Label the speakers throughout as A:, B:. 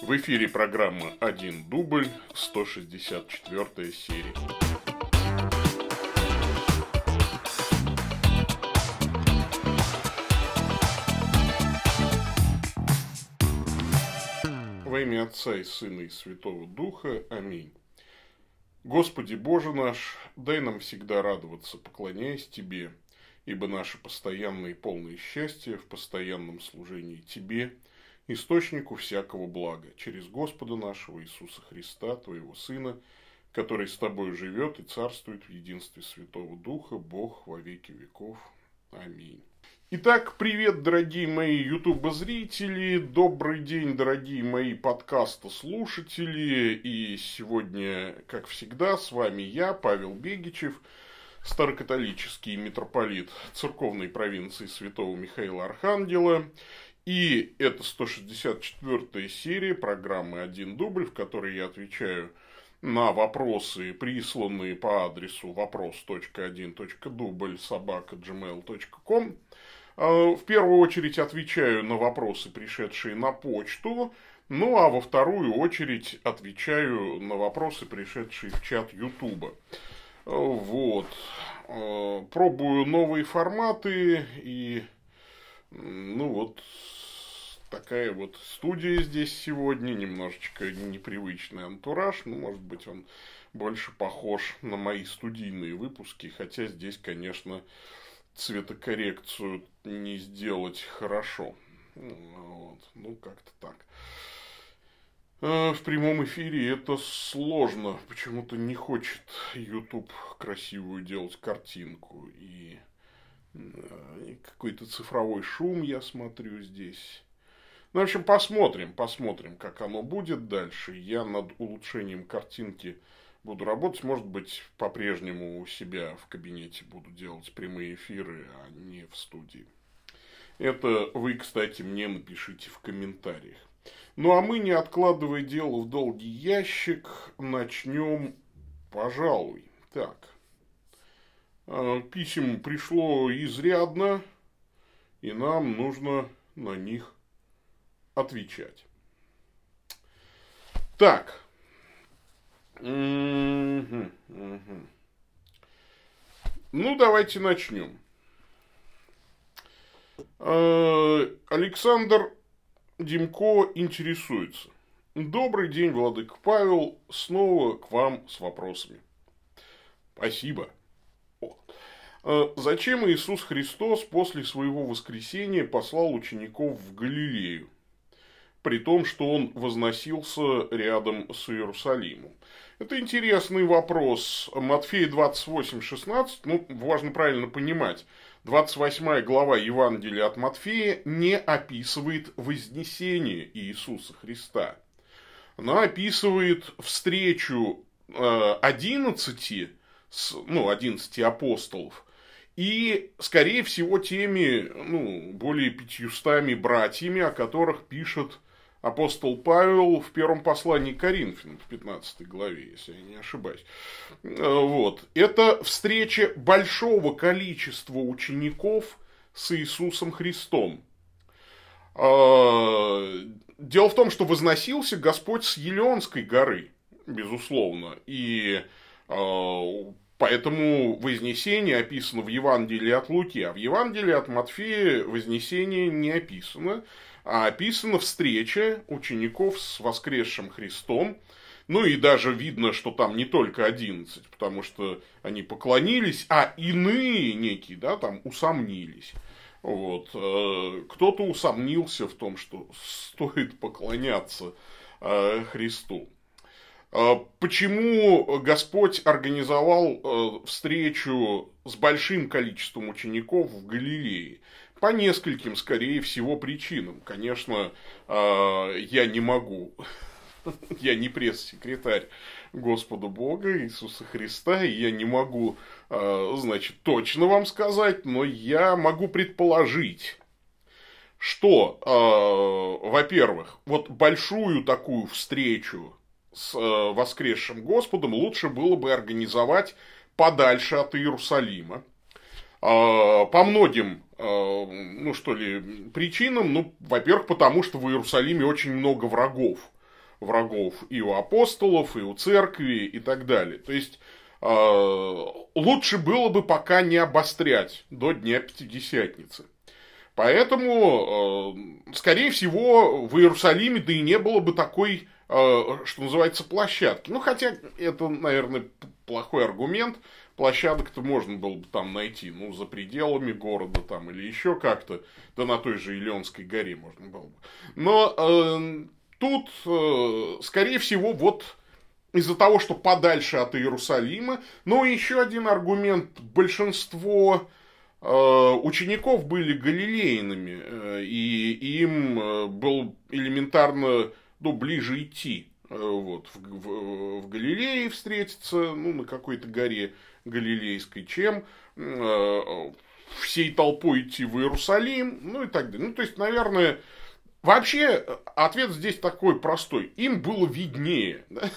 A: В эфире программа «Один дубль», 164 серия. Во имя Отца и Сына и Святого Духа. Аминь. Господи Боже наш, дай нам всегда радоваться, поклоняясь Тебе, ибо наше постоянное и полное счастье в постоянном служении Тебе, источнику всякого блага, через Господа нашего Иисуса Христа, Твоего Сына, который с Тобой живет и царствует в единстве Святого Духа, Бог во веки веков. Аминь. Итак, привет, дорогие мои ютуб-зрители, добрый день, дорогие мои подкаста-слушатели, и сегодня, как всегда, с вами я, Павел Бегичев, старокатолический митрополит церковной провинции святого Михаила Архангела, и это 164 серия программы «Один дубль», в которой я отвечаю на вопросы, присланные по адресу вопрос.1.дубль собака gmail.com Э, в первую очередь отвечаю на вопросы, пришедшие на почту, ну а во вторую очередь отвечаю на вопросы, пришедшие в чат Ютуба. Э, вот. Э, пробую новые форматы и ну вот такая вот студия здесь сегодня, немножечко непривычный антураж, ну, может быть, он больше похож на мои студийные выпуски, хотя здесь, конечно, цветокоррекцию не сделать хорошо. Вот. Ну, как-то так. А, в прямом эфире это сложно. Почему-то не хочет YouTube красивую делать картинку. И, и какой-то цифровой шум я смотрю здесь. Ну, в общем, посмотрим, посмотрим, как оно будет дальше. Я над улучшением картинки буду работать. Может быть, по-прежнему у себя в кабинете буду делать прямые эфиры, а не в студии. Это вы, кстати, мне напишите в комментариях. Ну а мы, не откладывая дело в долгий ящик, начнем, пожалуй. Так. А, писем пришло изрядно, и нам нужно на них отвечать. Так, ну, давайте начнем. Э, Александр Димко интересуется. Добрый день, Владык Павел. Снова к вам с вопросами. Спасибо. Э, зачем Иисус Христос после своего воскресения послал учеников в Галилею? При том, что он возносился рядом с Иерусалимом. Это интересный вопрос. Матфея 28, 16, ну, важно правильно понимать. 28 глава Евангелия от Матфея не описывает вознесение Иисуса Христа. Она описывает встречу 11, э, ну, 11 апостолов и, скорее всего, теми, ну, более пятьюстами братьями, о которых пишет апостол Павел в первом послании к Коринфянам, в 15 главе, если я не ошибаюсь. Э, вот. Это встреча большого количества учеников с Иисусом Христом. Э, дело в том, что возносился Господь с Елеонской горы, безусловно, и э, Поэтому Вознесение описано в Евангелии от Луки, а в Евангелии от Матфея Вознесение не описано описана встреча учеников с воскресшим Христом. Ну и даже видно, что там не только 11, потому что они поклонились, а иные некие, да, там усомнились. Вот. Э, кто-то усомнился в том, что стоит поклоняться э, Христу. Э, почему Господь организовал встречу с большим количеством учеников в Галилее? По нескольким, скорее всего, причинам. Конечно, а, я не могу, я не пресс-секретарь Господа Бога Иисуса Христа, и я не могу, а, значит, точно вам сказать, но я могу предположить, что, а, во-первых, вот большую такую встречу с воскресшим Господом лучше было бы организовать подальше от Иерусалима. По многим Э, ну что ли, причинам, ну, во-первых, потому что в Иерусалиме очень много врагов. врагов и у апостолов, и у церкви, и так далее. То есть, э, лучше было бы пока не обострять до Дня Пятидесятницы. Поэтому, скорее всего, в Иерусалиме да и не было бы такой, что называется, площадки. Ну, хотя это, наверное, плохой аргумент. Площадок-то можно было бы там найти, ну, за пределами города там или еще как-то. Да на той же Илионской горе можно было бы. Но э, тут, э, скорее всего, вот из-за того, что подальше от Иерусалима. Но еще один аргумент. Большинство Э, учеников были галилейными, э, и им э, был элементарно ну, ближе идти вот, в, в, в Галилее встретиться, ну, на какой-то горе галилейской, чем э, всей толпой идти в Иерусалим, ну и так далее. Ну, то есть, наверное, вообще ответ здесь такой простой. Им было виднее. Да?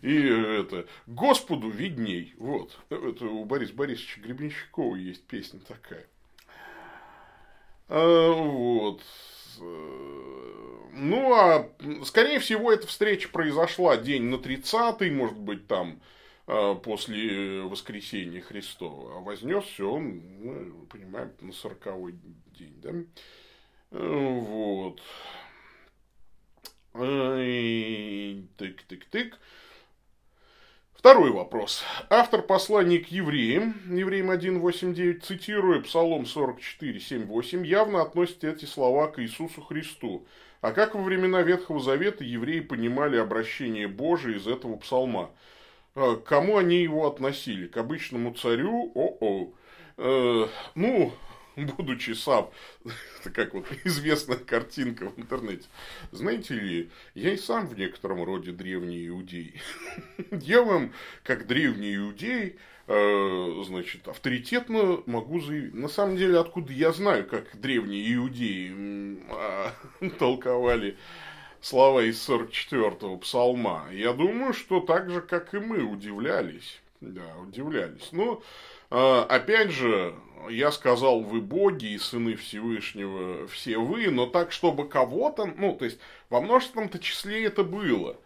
A: И это, Господу видней. Вот. Это у Бориса Борисовича Гребенщикова есть песня такая. А, вот. Ну, а скорее всего, эта встреча произошла день на 30-й, может быть, там после воскресения Христова. А вознесся он, ну, понимаем, на 40-й день, да? Вот. Тык-тык-тык. Второй вопрос. Автор послания к евреям, евреям 1.8.9, цитируя Псалом 44.7.8, явно относит эти слова к Иисусу Христу. А как во времена Ветхого Завета евреи понимали обращение Божие из этого псалма? К кому они его относили? К обычному царю? О-о. Э, ну, будучи сам, это как вот известная картинка в интернете, знаете ли, я и сам в некотором роде древний иудей. Вам, как древний иудей, э, значит, авторитетно могу заявить. На самом деле, откуда я знаю, как древние иудеи а, толковали слова из 44-го псалма. Я думаю, что так же, как и мы, удивлялись. Да, удивлялись. Но, э, опять же, я сказал, вы боги и сыны Всевышнего, все вы, но так, чтобы кого-то, ну, то есть, во множественном-то числе это было.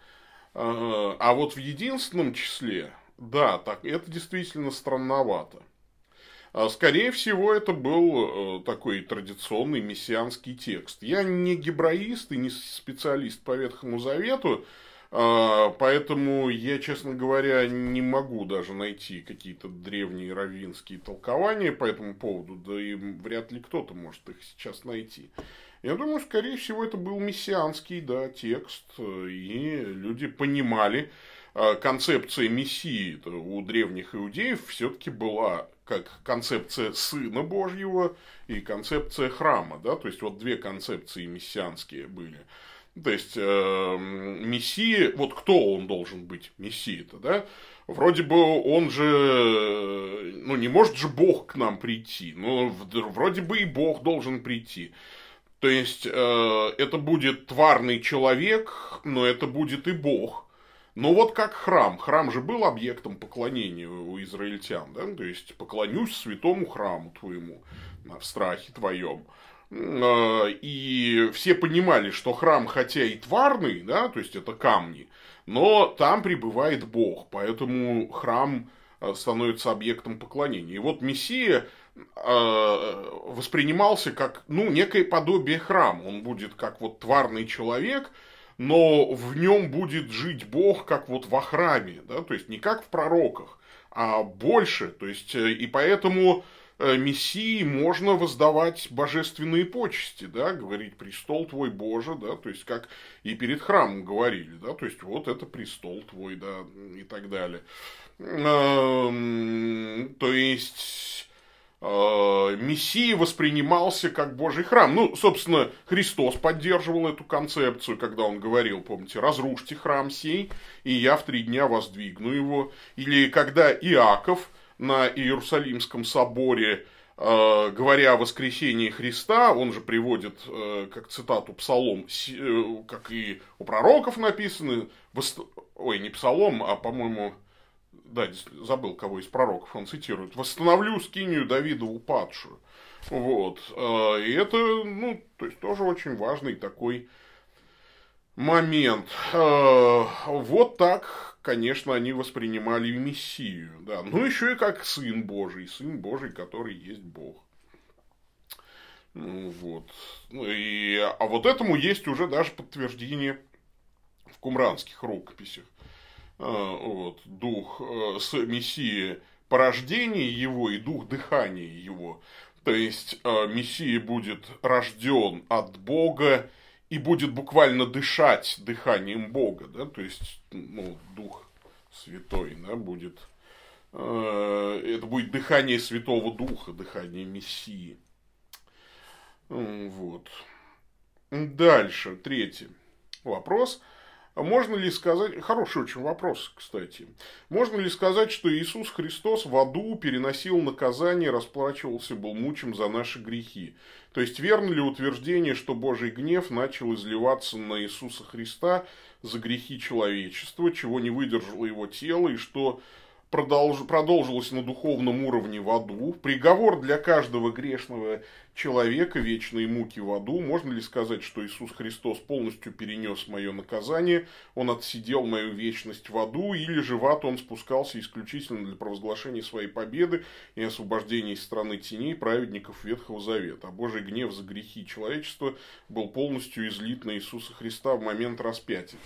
A: А, а вот в единственном числе, да, так, это действительно странновато. А, скорее всего, это был э, такой традиционный мессианский текст. Я не гебраист и не специалист по Ветхому Завету, а, поэтому я, честно говоря, не могу даже найти какие-то древние раввинские толкования по этому поводу, да и вряд ли кто-то может их сейчас найти. Я думаю, скорее всего, это был мессианский да, текст, и люди понимали, а, концепция Мессии у древних иудеев все-таки была как концепция Сына Божьего и концепция храма. Да? То есть, вот две концепции мессианские были. То есть, э, Мессия, вот кто он должен быть, Мессия-то, да? Вроде бы он же, ну не может же Бог к нам прийти, но вроде бы и Бог должен прийти. То есть, э, это будет тварный человек, но это будет и Бог. Но вот как храм. Храм же был объектом поклонения у израильтян, да? То есть, поклонюсь святому храму твоему в страхе твоем. А, и все понимали, что храм, хотя и тварный, да, то есть это камни, но там пребывает Бог, поэтому храм а, становится объектом поклонения. И вот Мессия а, воспринимался как, ну, некое подобие храма. Он будет как вот тварный человек, но в нем будет жить Бог, как вот во храме, да, то есть не как в пророках, а больше, то есть э, и поэтому Э, Мессии можно воздавать божественные почести, да, говорить престол твой Боже, да, то есть как и перед храмом говорили, да, то есть вот это престол твой, да, и так далее. Эм, то есть Мессия воспринимался как Божий храм. Ну, собственно, Христос поддерживал эту концепцию, когда он говорил, помните, разрушьте храм сей, и я в три дня воздвигну его. Или когда Иаков на Иерусалимском соборе, э, говоря о воскресении Христа, он же приводит э, как цитату псалом, э, как и у пророков написаны, ой, не псалом, а, по-моему, да, забыл, кого из пророков он цитирует, «Восстановлю скинию Давида упадшую». Вот. И это, ну, то есть тоже очень важный такой момент. Э, вот так, конечно, они воспринимали Мессию. Да. Ну, еще и как Сын Божий. Сын Божий, который есть Бог. Ну, вот. Ну, и, а вот этому есть уже даже подтверждение в кумранских рукописях. Э, вот, дух э, с Мессии порождения его и дух дыхания его. То есть, Мессия будет рожден от Бога и будет буквально дышать дыханием Бога, да, то есть, ну, Дух Святой, да, будет, э, это будет дыхание Святого Духа, дыхание Мессии. Вот. Дальше, третий вопрос – можно ли сказать, хороший очень вопрос, кстати, можно ли сказать, что Иисус Христос в аду переносил наказание, расплачивался, был мучим за наши грехи? То есть, верно ли утверждение, что Божий гнев начал изливаться на Иисуса Христа за грехи человечества, чего не выдержало его тело, и что продолж, продолжилось на духовном уровне в аду. Приговор для каждого грешного человека, вечные муки в аду. Можно ли сказать, что Иисус Христос полностью перенес мое наказание, он отсидел мою вечность в аду, или же в ад он спускался исключительно для провозглашения своей победы и освобождения из страны теней праведников Ветхого Завета. А Божий гнев за грехи человечества был полностью излит на Иисуса Христа в момент распятия.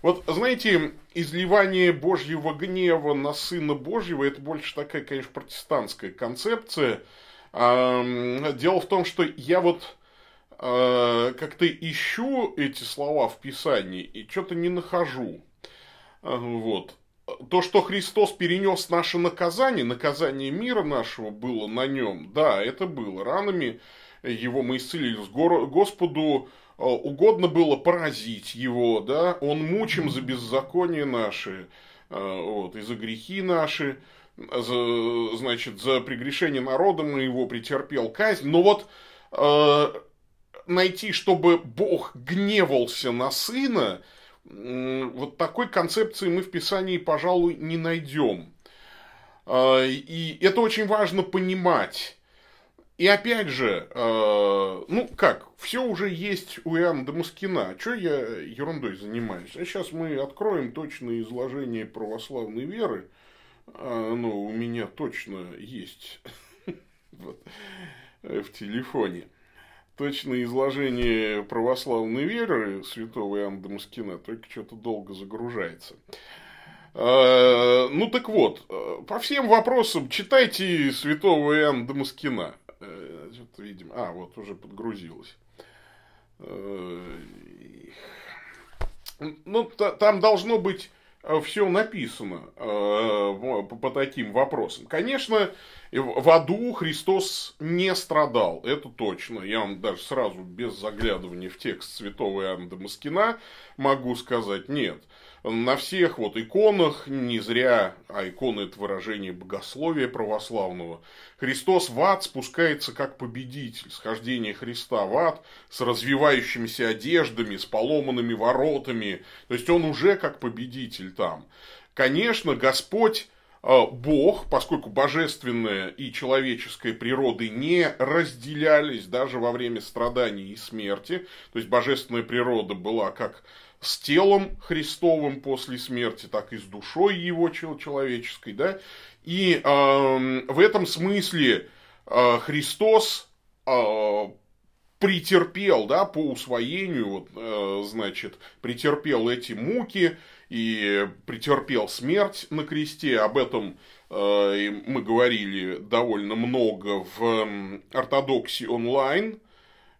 A: Вот, знаете, изливание Божьего гнева на Сына Божьего, это больше такая, конечно, протестантская концепция – Дело в том, что я вот э, как-то ищу эти слова в Писании и что-то не нахожу. Вот. То, что Христос перенес наше наказание, наказание мира нашего было на нем, да, это было. Ранами его мы исцелились. Господу э, угодно было поразить его, да, он мучим за беззаконие наши, э, вот, и за грехи наши за, значит, за прегрешение народа моего претерпел казнь. Но вот э, найти, чтобы Бог гневался на сына, э, вот такой концепции мы в Писании, пожалуй, не найдем. Э, и это очень важно понимать. И опять же, э, ну как, все уже есть у Иоанна Дамаскина. Что я ерундой занимаюсь? А сейчас мы откроем точное изложение православной веры – а, ну, у меня точно есть в телефоне. Точное изложение православной веры святого Иоанна Дамаскина только что-то долго загружается. А, ну так вот, по всем вопросам читайте святого Иоанна Дамаскина. Э, видимо, а, вот уже подгрузилось. Э, ну, там должно быть Э, все написано э, по таким вопросам. Конечно, в аду Христос не страдал, это точно. Я вам даже сразу без заглядывания в текст святого Иоанна Дамаскина могу сказать нет на всех вот иконах, не зря, а иконы это выражение богословия православного, Христос в ад спускается как победитель. Схождение Христа в ад с развивающимися одеждами, с поломанными воротами. То есть он уже как победитель там. Конечно, Господь Бог, поскольку божественная и человеческая природы не разделялись даже во время страданий и смерти, то есть божественная природа была как с телом Христовым после смерти, так и с душой его человеческой, да, и э, в этом смысле э, Христос э, претерпел, да, по усвоению, вот, э, значит, претерпел эти муки и претерпел смерть на кресте, об этом э, мы говорили довольно много в э, ортодоксии онлайн,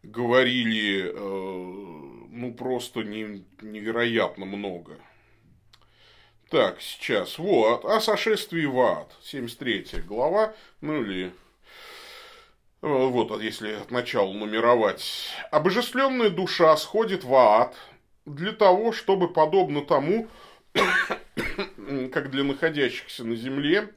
A: говорили э, ну, просто не, невероятно много. Так, сейчас, вот, о сошествии в ад, 73 глава, ну или, э, вот, если от начала нумеровать. Обожествленная душа сходит в ад для того, чтобы, подобно тому, как для находящихся на земле,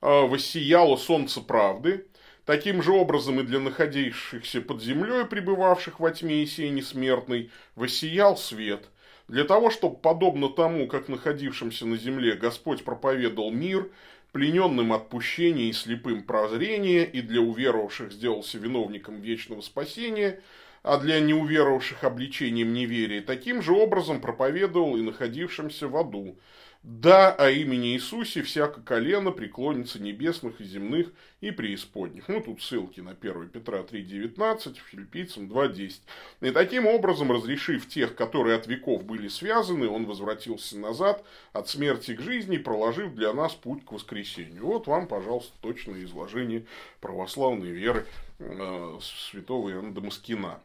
A: э, воссияло солнце правды, Таким же образом и для находившихся под землей, пребывавших во тьме и сене смертной, воссиял свет, для того, чтобы, подобно тому, как находившимся на земле Господь проповедовал мир, плененным отпущение и слепым прозрение, и для уверовавших сделался виновником вечного спасения, а для неуверовавших обличением неверия, таким же образом проповедовал и находившимся в аду. Да, о имени Иисусе всяко колено преклонится небесных и земных и преисподних. Ну, тут ссылки на 1 Петра 3.19, филиппийцам 2.10. И таким образом, разрешив тех, которые от веков были связаны, он возвратился назад от смерти к жизни, проложив для нас путь к воскресению. Вот вам, пожалуйста, точное изложение православной веры э, святого Иоанна Дамаскина.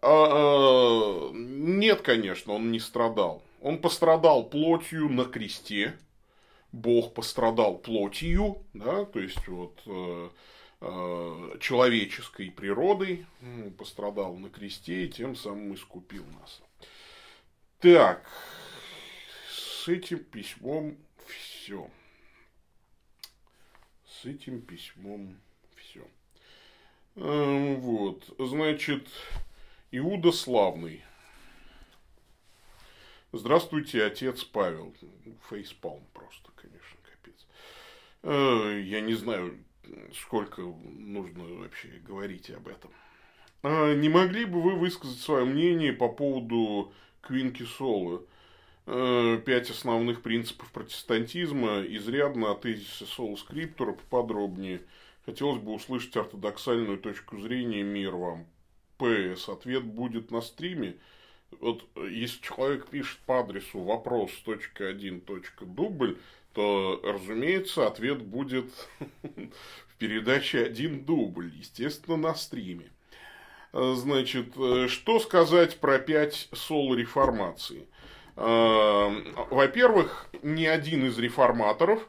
A: А, э, нет, конечно, он не страдал. Он пострадал плотью на кресте. Бог пострадал плотью, да, то есть вот э, э, человеческой природой, пострадал на кресте и тем самым искупил нас. Так, с этим письмом все. С этим письмом все. Э, вот, значит, Иуда Славный Здравствуйте, отец Павел. Фейспалм просто, конечно, капец. Э, я не знаю, сколько нужно вообще говорить об этом. А не могли бы вы высказать свое мнение по поводу Квинки Соло? Э, пять основных принципов протестантизма, изрядно о тезисе Соло Скриптора поподробнее. Хотелось бы услышать ортодоксальную точку зрения, мир вам. ПС. Ответ будет на стриме вот если человек пишет по адресу вопрос точка дубль, то, разумеется, ответ будет в передаче один дубль, естественно, на стриме. Значит, что сказать про пять сол реформации? Во-первых, ни один из реформаторов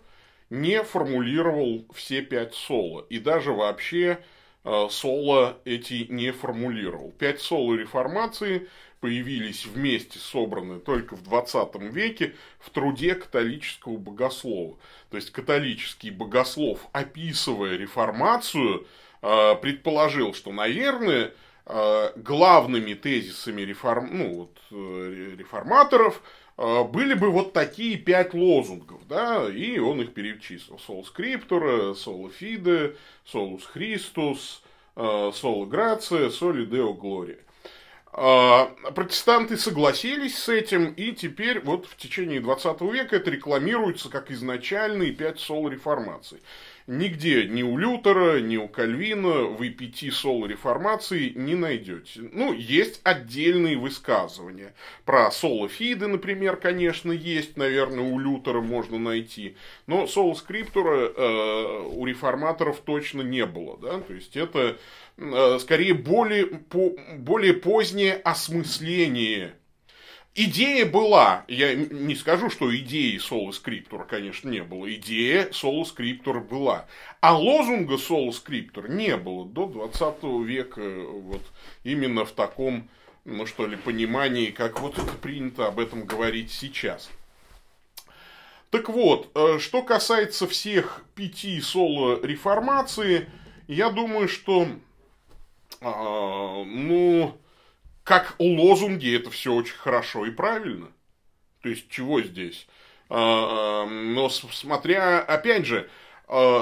A: не формулировал все пять соло. И даже вообще соло эти не формулировал. Пять соло реформации появились вместе собраны только в 20 веке в труде католического богослова. То есть католический богослов, описывая реформацию, э, предположил, что, наверное, э, главными тезисами реформ... ну, вот, э, реформаторов были бы вот такие пять лозунгов, да, и он их перечислил. Сол скриптура, соло фиде, солус христус, соло грация, соли део глория. А, протестанты согласились с этим, и теперь вот в течение 20 века это рекламируется как изначальные пять сол реформации. Нигде ни у Лютера, ни у Кальвина вы пяти сол реформации не найдете. Ну, есть отдельные высказывания. Про соло фиды, например, конечно, есть, наверное, у Лютера можно найти. Но соло скриптура э, у реформаторов точно не было. Да? То есть это скорее более, по, более позднее осмысление. Идея была, я не скажу, что идеи соло скриптура, конечно, не было. Идея соло скриптура была. А лозунга соло скриптура не было до 20 века вот именно в таком, ну что ли, понимании, как вот это принято об этом говорить сейчас. Так вот, э, что касается всех пяти соло реформации, я думаю, что а, ну, как лозунги, это все очень хорошо и правильно. То есть, чего здесь? А, а, но смотря, опять же,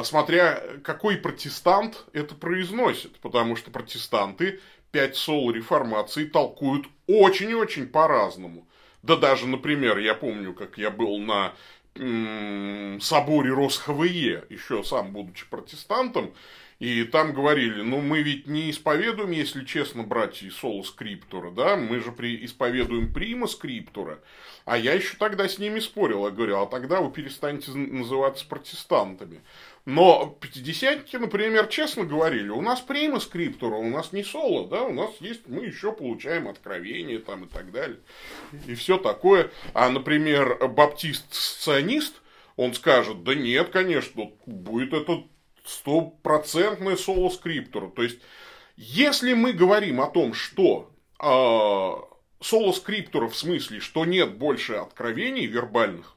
A: смотря какой протестант это произносит, потому что протестанты пять сол реформации толкуют очень-очень по-разному. Да даже, например, я помню, как я был на соборе Росхве, еще сам будучи протестантом, и там говорили, ну мы ведь не исповедуем, если честно, братья, соло скриптура, да, мы же при, исповедуем прима скриптура. А я еще тогда с ними спорил, я говорю, а тогда вы перестанете называться протестантами. Но пятидесятники, например, честно говорили, у нас прима скриптура, у нас не соло, да, у нас есть, мы еще получаем откровение там и так далее. И все такое. А, например, баптист-сционист, он скажет, да нет, конечно, будет это стопроцентное соло скриптора. То есть, если мы говорим о том, что э, соло скриптора в смысле, что нет больше откровений вербальных,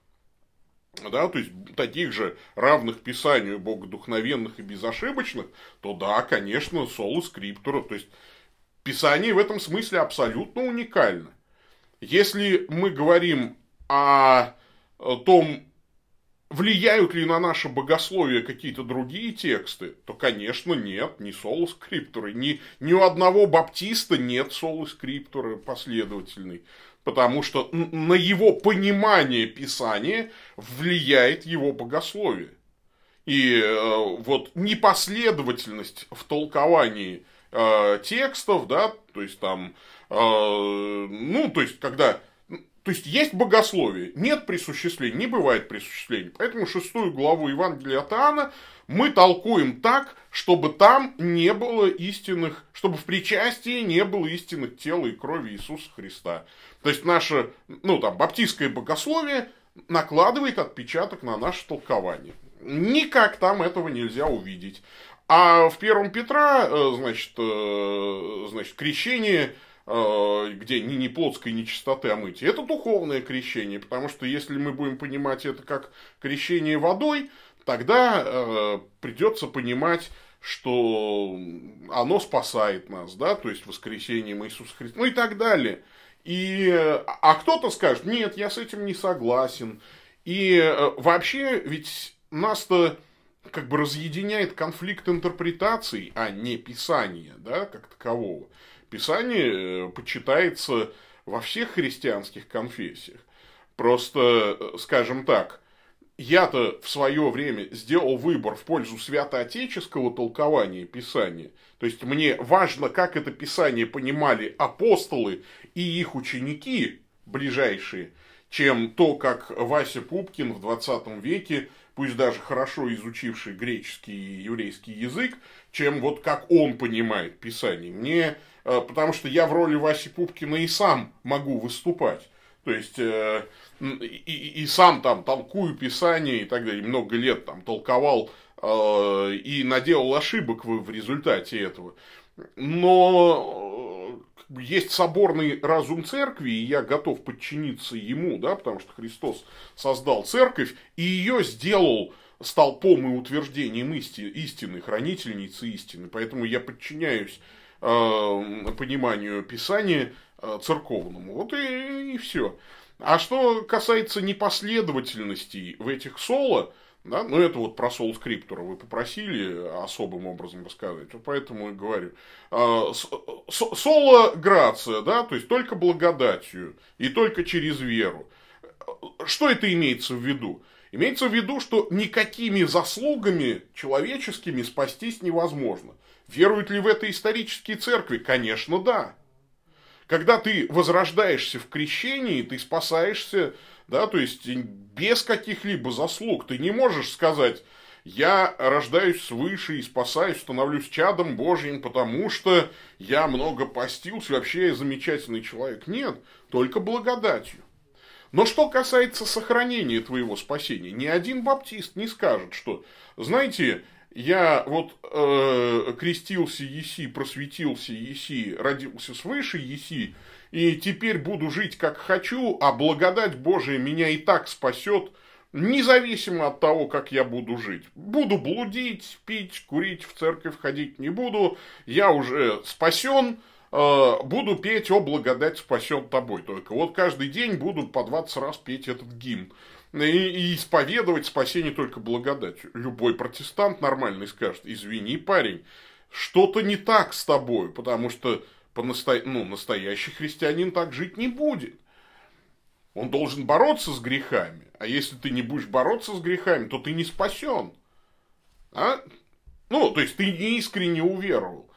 A: да, то есть таких же равных Писанию богодухновенных и безошибочных, то да, конечно, соло скриптора, то есть Писание в этом смысле абсолютно уникально. Если мы говорим о том, влияют ли на наше богословие какие-то другие тексты, то, конечно, нет, не соло скриптуры, ни, ни у одного баптиста нет соло скриптуры последовательной, потому что на его понимание Писания влияет его богословие. И э, вот непоследовательность в толковании э, текстов, да, то есть там, э, ну, то есть когда то есть есть богословие, нет присуществления, не бывает присуществления. Поэтому шестую главу Евангелия от Иоанна мы толкуем так, чтобы там не было истинных, чтобы в причастии не было истинных тела и крови Иисуса Христа. То есть наше, ну там, баптистское богословие накладывает отпечаток на наше толкование. Никак там этого нельзя увидеть. А в первом Петра, э, значит, э, значит крещение где ни, ни плотской нечистоты омытия. Это духовное крещение, потому что если мы будем понимать это как крещение водой, тогда э, придется понимать, что оно спасает нас, да, то есть воскресением Иисуса Христа, ну и так далее. И, а кто-то скажет, нет, я с этим не согласен. И э, вообще, ведь нас-то как бы разъединяет конфликт интерпретаций, а не писания, да, как такового. Писание э, почитается во всех христианских конфессиях. Просто, э, скажем так, я-то в свое время сделал выбор в пользу святоотеческого толкования Писания. То есть мне важно, как это Писание понимали апостолы и их ученики ближайшие, чем то, как Вася Пупкин в 20 веке, пусть даже хорошо изучивший греческий и еврейский язык, чем вот как он понимает Писание. Мне потому что я в роли Васи Пупкина и сам могу выступать. То есть, э, и, и сам там толкую Писание и так далее, много лет там толковал э, и наделал ошибок в, в результате этого. Но есть соборный разум церкви, и я готов подчиниться ему, да, потому что Христос создал церковь и ее сделал столпом и утверждением истины, хранительницей истины. Поэтому я подчиняюсь Э, пониманию Писания э, церковному. Вот и, и все. А что касается непоследовательностей в этих соло, да, ну это вот про сол скриптура вы попросили особым образом рассказать, вот поэтому и говорю. Э, соло грация, да, то есть только благодатью и только через веру. Что это имеется в виду? Имеется в виду, что никакими заслугами человеческими спастись невозможно. Веруют ли в это исторические церкви? Конечно, да. Когда ты возрождаешься в крещении, ты спасаешься, да, то есть без каких-либо заслуг. Ты не можешь сказать, я рождаюсь свыше и спасаюсь, становлюсь чадом Божьим, потому что я много постился, вообще я замечательный человек. Нет, только благодатью. Но что касается сохранения твоего спасения, ни один баптист не скажет, что, знаете, я вот э, крестился Еси, просветился Еси, родился свыше Еси, и теперь буду жить как хочу, а благодать Божия меня и так спасет, независимо от того, как я буду жить. Буду блудить, пить, курить, в церковь ходить не буду, я уже спасен, э, буду петь «О, благодать спасен тобой». Только вот каждый день буду по 20 раз петь этот гимн и, и исповедовать спасение только благодатью. Любой протестант нормальный скажет, извини, парень, что-то не так с тобой, потому что по насто... ну, настоящий христианин так жить не будет. Он должен бороться с грехами. А если ты не будешь бороться с грехами, то ты не спасен. А? Ну, то есть ты не искренне уверовал.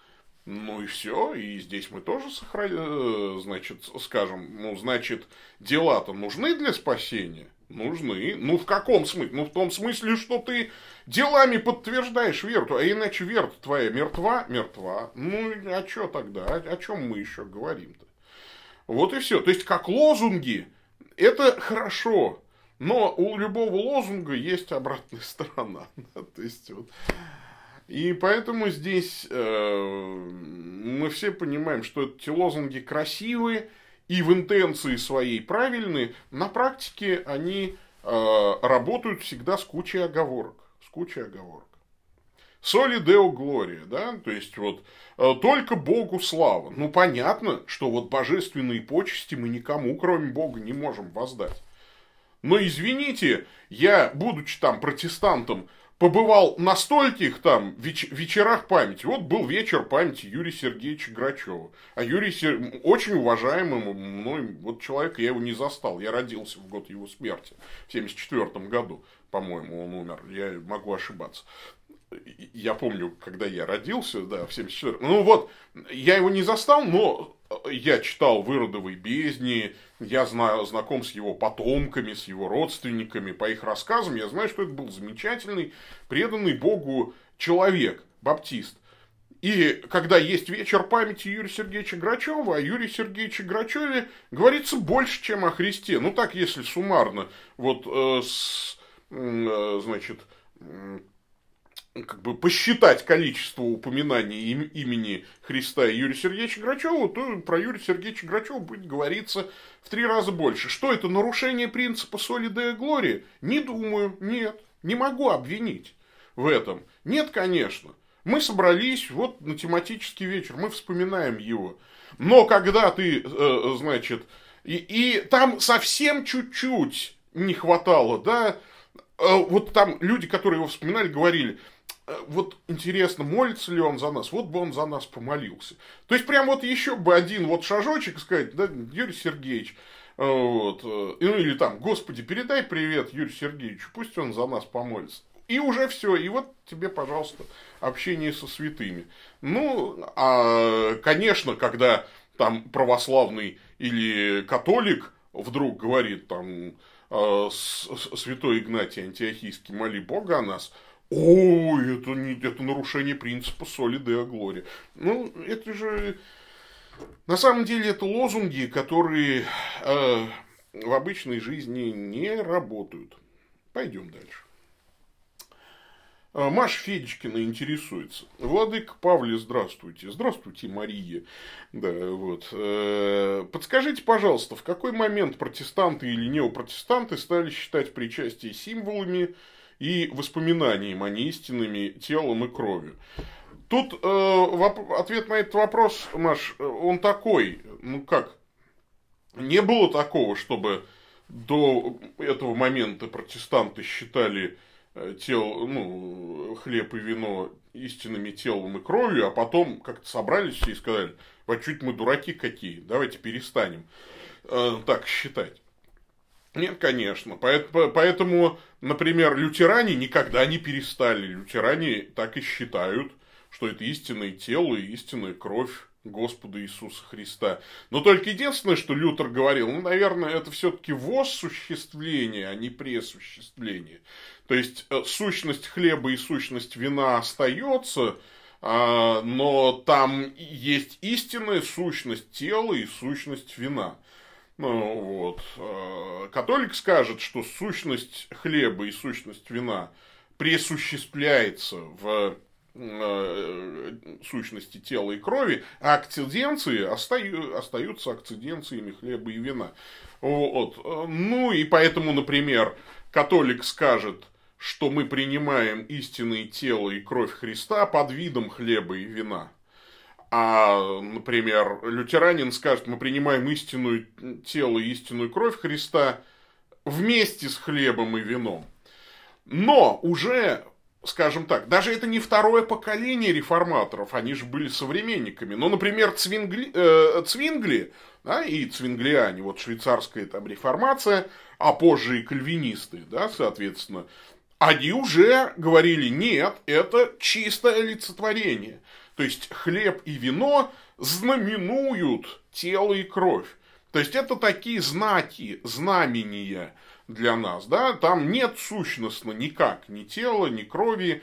A: Ну и все, и здесь мы тоже сохраним, э, значит, скажем, ну, значит, дела-то нужны для спасения нужны. Ну, в каком смысле? Ну, в том смысле, что ты делами подтверждаешь веру, а иначе вера твоя мертва, мертва. Ну, а что тогда? О, о чем мы еще говорим-то? Вот и все. То есть, как лозунги, это хорошо. Но у любого лозунга есть обратная сторона. То есть, вот. И поэтому здесь э, мы все понимаем, что эти лозунги красивые, и в интенции своей правильные, на практике они э, работают всегда с кучей оговорок. С кучей оговорок. Соли Део Глория, да, то есть вот э, только Богу слава. Ну понятно, что вот божественные почести мы никому, кроме Бога, не можем воздать. Но извините, я, будучи там протестантом, побывал на стольких там веч- вечерах памяти. Вот был вечер памяти Юрия Сергеевича Грачева. А Юрий Сер... очень уважаемый мной вот человек, я его не застал. Я родился в год его смерти, в 74 году, по-моему, он умер. Я могу ошибаться. Я помню, когда я родился, да, в 74 Ну вот, я его не застал, но я читал «Выродовой бездни», я знаю, знаком с его потомками, с его родственниками, по их рассказам, я знаю, что это был замечательный, преданный Богу человек, баптист. И когда есть вечер памяти Юрия Сергеевича Грачева, о Юрии Сергеевиче Грачеве говорится больше, чем о Христе. Ну, так, если суммарно, вот, э, с, э, значит, как бы посчитать количество упоминаний им, имени Христа и Юрия Сергеевича Грачева, то про Юрия Сергеевича Грачева будет говориться в три раза больше. Что это, нарушение принципа соли де глории? Не думаю, нет, не могу обвинить в этом. Нет, конечно. Мы собрались вот на тематический вечер, мы вспоминаем его. Но когда ты, э, значит, и, и там совсем чуть-чуть не хватало, да, э, вот там люди, которые его вспоминали, говорили, вот интересно, молится ли он за нас? Вот бы он за нас помолился. То есть, прям вот еще бы один вот шажочек сказать, да, Юрий Сергеевич, э, вот, э, ну или там, Господи, передай привет Юрию Сергеевичу, пусть он за нас помолится. И уже все, и вот тебе, пожалуйста, общение со святыми. Ну, а, конечно, когда там православный или католик вдруг говорит там, святой Игнатий Антиохийский, моли Бога о нас – Ой, это, не, это нарушение принципа соли де глори. Ну, это же... На самом деле это лозунги, которые э, в обычной жизни не работают. Пойдем дальше. Э, Маша Федичкина интересуется. Владыка Павле, здравствуйте. Здравствуйте, Мария. Да, вот. Э, подскажите, пожалуйста, в какой момент протестанты или неопротестанты стали считать причастие символами и воспоминанием о неистинными телом и кровью. Тут э, ответ на этот вопрос, Маш, он такой, ну как, не было такого, чтобы до этого момента протестанты считали э, тел, ну, хлеб и вино истинными телом и кровью, а потом как-то собрались и сказали, вот чуть мы дураки какие, давайте перестанем э, так считать. Нет, конечно. Поэтому, например, лютеране никогда не перестали. Лютеране так и считают, что это истинное тело и истинная кровь Господа Иисуса Христа. Но только единственное, что Лютер говорил, ну, наверное, это все-таки воссуществление, а не пресуществление. То есть, э, сущность хлеба и сущность вина остается, а, но там есть истинная сущность тела и сущность вина. Ну, вот. Э, католик скажет, что сущность хлеба и сущность вина присуществляется в э, сущности тела и крови, а акциденции остаются акциденциями хлеба и вина. Вот. Ну и поэтому, например, католик скажет, что мы принимаем истинное тело и кровь Христа под видом хлеба и вина. А, например, лютеранин скажет, мы принимаем истинную тело и истинную кровь Христа вместе с хлебом и вином. Но уже, скажем так, даже это не второе поколение реформаторов, они же были современниками. Но, например, Цвингли, э, Цвингли да, и цвинглиане, вот швейцарская там реформация, а позже и кальвинисты, да, соответственно, они уже говорили, нет, это чистое олицетворение. То есть хлеб и вино знаменуют тело и кровь. То есть это такие знаки, знамения для нас. Да? Там нет сущностно никак ни тела, ни крови.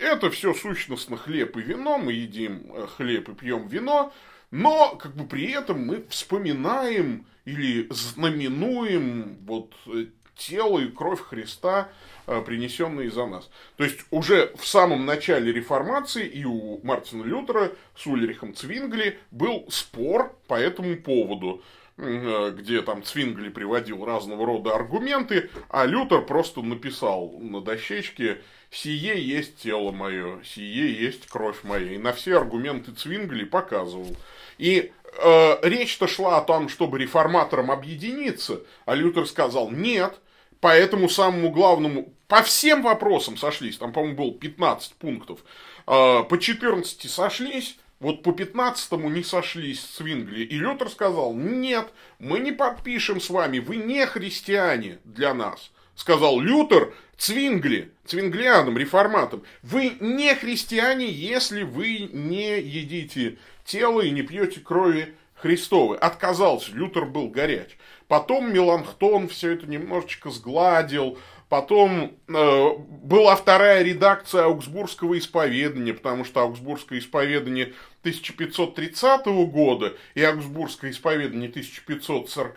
A: Это все сущностно хлеб и вино. Мы едим э, хлеб и пьем вино. Но как бы при этом мы вспоминаем или знаменуем вот э, тело и кровь Христа принесенные за нас. То есть уже в самом начале реформации и у Мартина Лютера с Ульрихом Цвингли был спор по этому поводу э, где там Цвингли приводил разного рода аргументы, а Лютер просто написал на дощечке «Сие есть тело мое, сие есть кровь моя». И на все аргументы Цвингли показывал. И э, речь-то шла о том, чтобы реформаторам объединиться, а Лютер сказал «Нет, по этому самому главному, по всем вопросам сошлись, там, по-моему, было 15 пунктов, а, по 14 сошлись, вот по 15-му не сошлись с Вингли. И Лютер сказал, нет, мы не подпишем с вами, вы не христиане для нас. Сказал Лютер Цвингли, цвинглианам, реформатам, вы не христиане, если вы не едите тело и не пьете крови Христовой. Отказался, Лютер был горяч. Потом Меланхтон все это немножечко сгладил, Потом э, была вторая редакция Аугсбургского исповедания, потому что Аугсбургское исповедание 1530 года и Аугсбургское исповедание 1540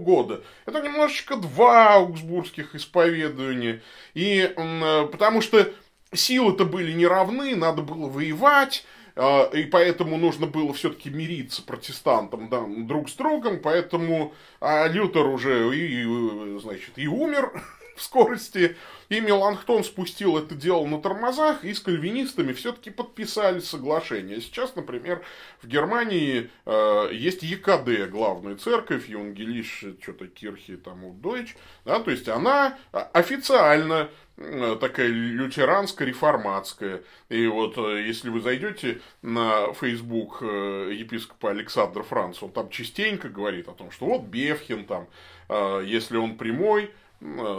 A: года это немножечко два Аугсбургских исповедания. И э, потому что силы-то были неравны, надо было воевать, э, и поэтому нужно было все-таки мириться протестантам да, друг с другом, поэтому а Лютер уже и, значит, и умер в скорости. И Меланхтон спустил это дело на тормозах и с кальвинистами все-таки подписали соглашение. Сейчас, например, в Германии э, есть ЕКД, главная церковь, Евангелиш, что-то Кирхи, там, Дойч, да, то есть она официально э, такая лютеранско-реформатская. И вот э, если вы зайдете на Facebook э, епископа Александра Франца, он там частенько говорит о том, что вот Бефхин там, если он прямой, Э,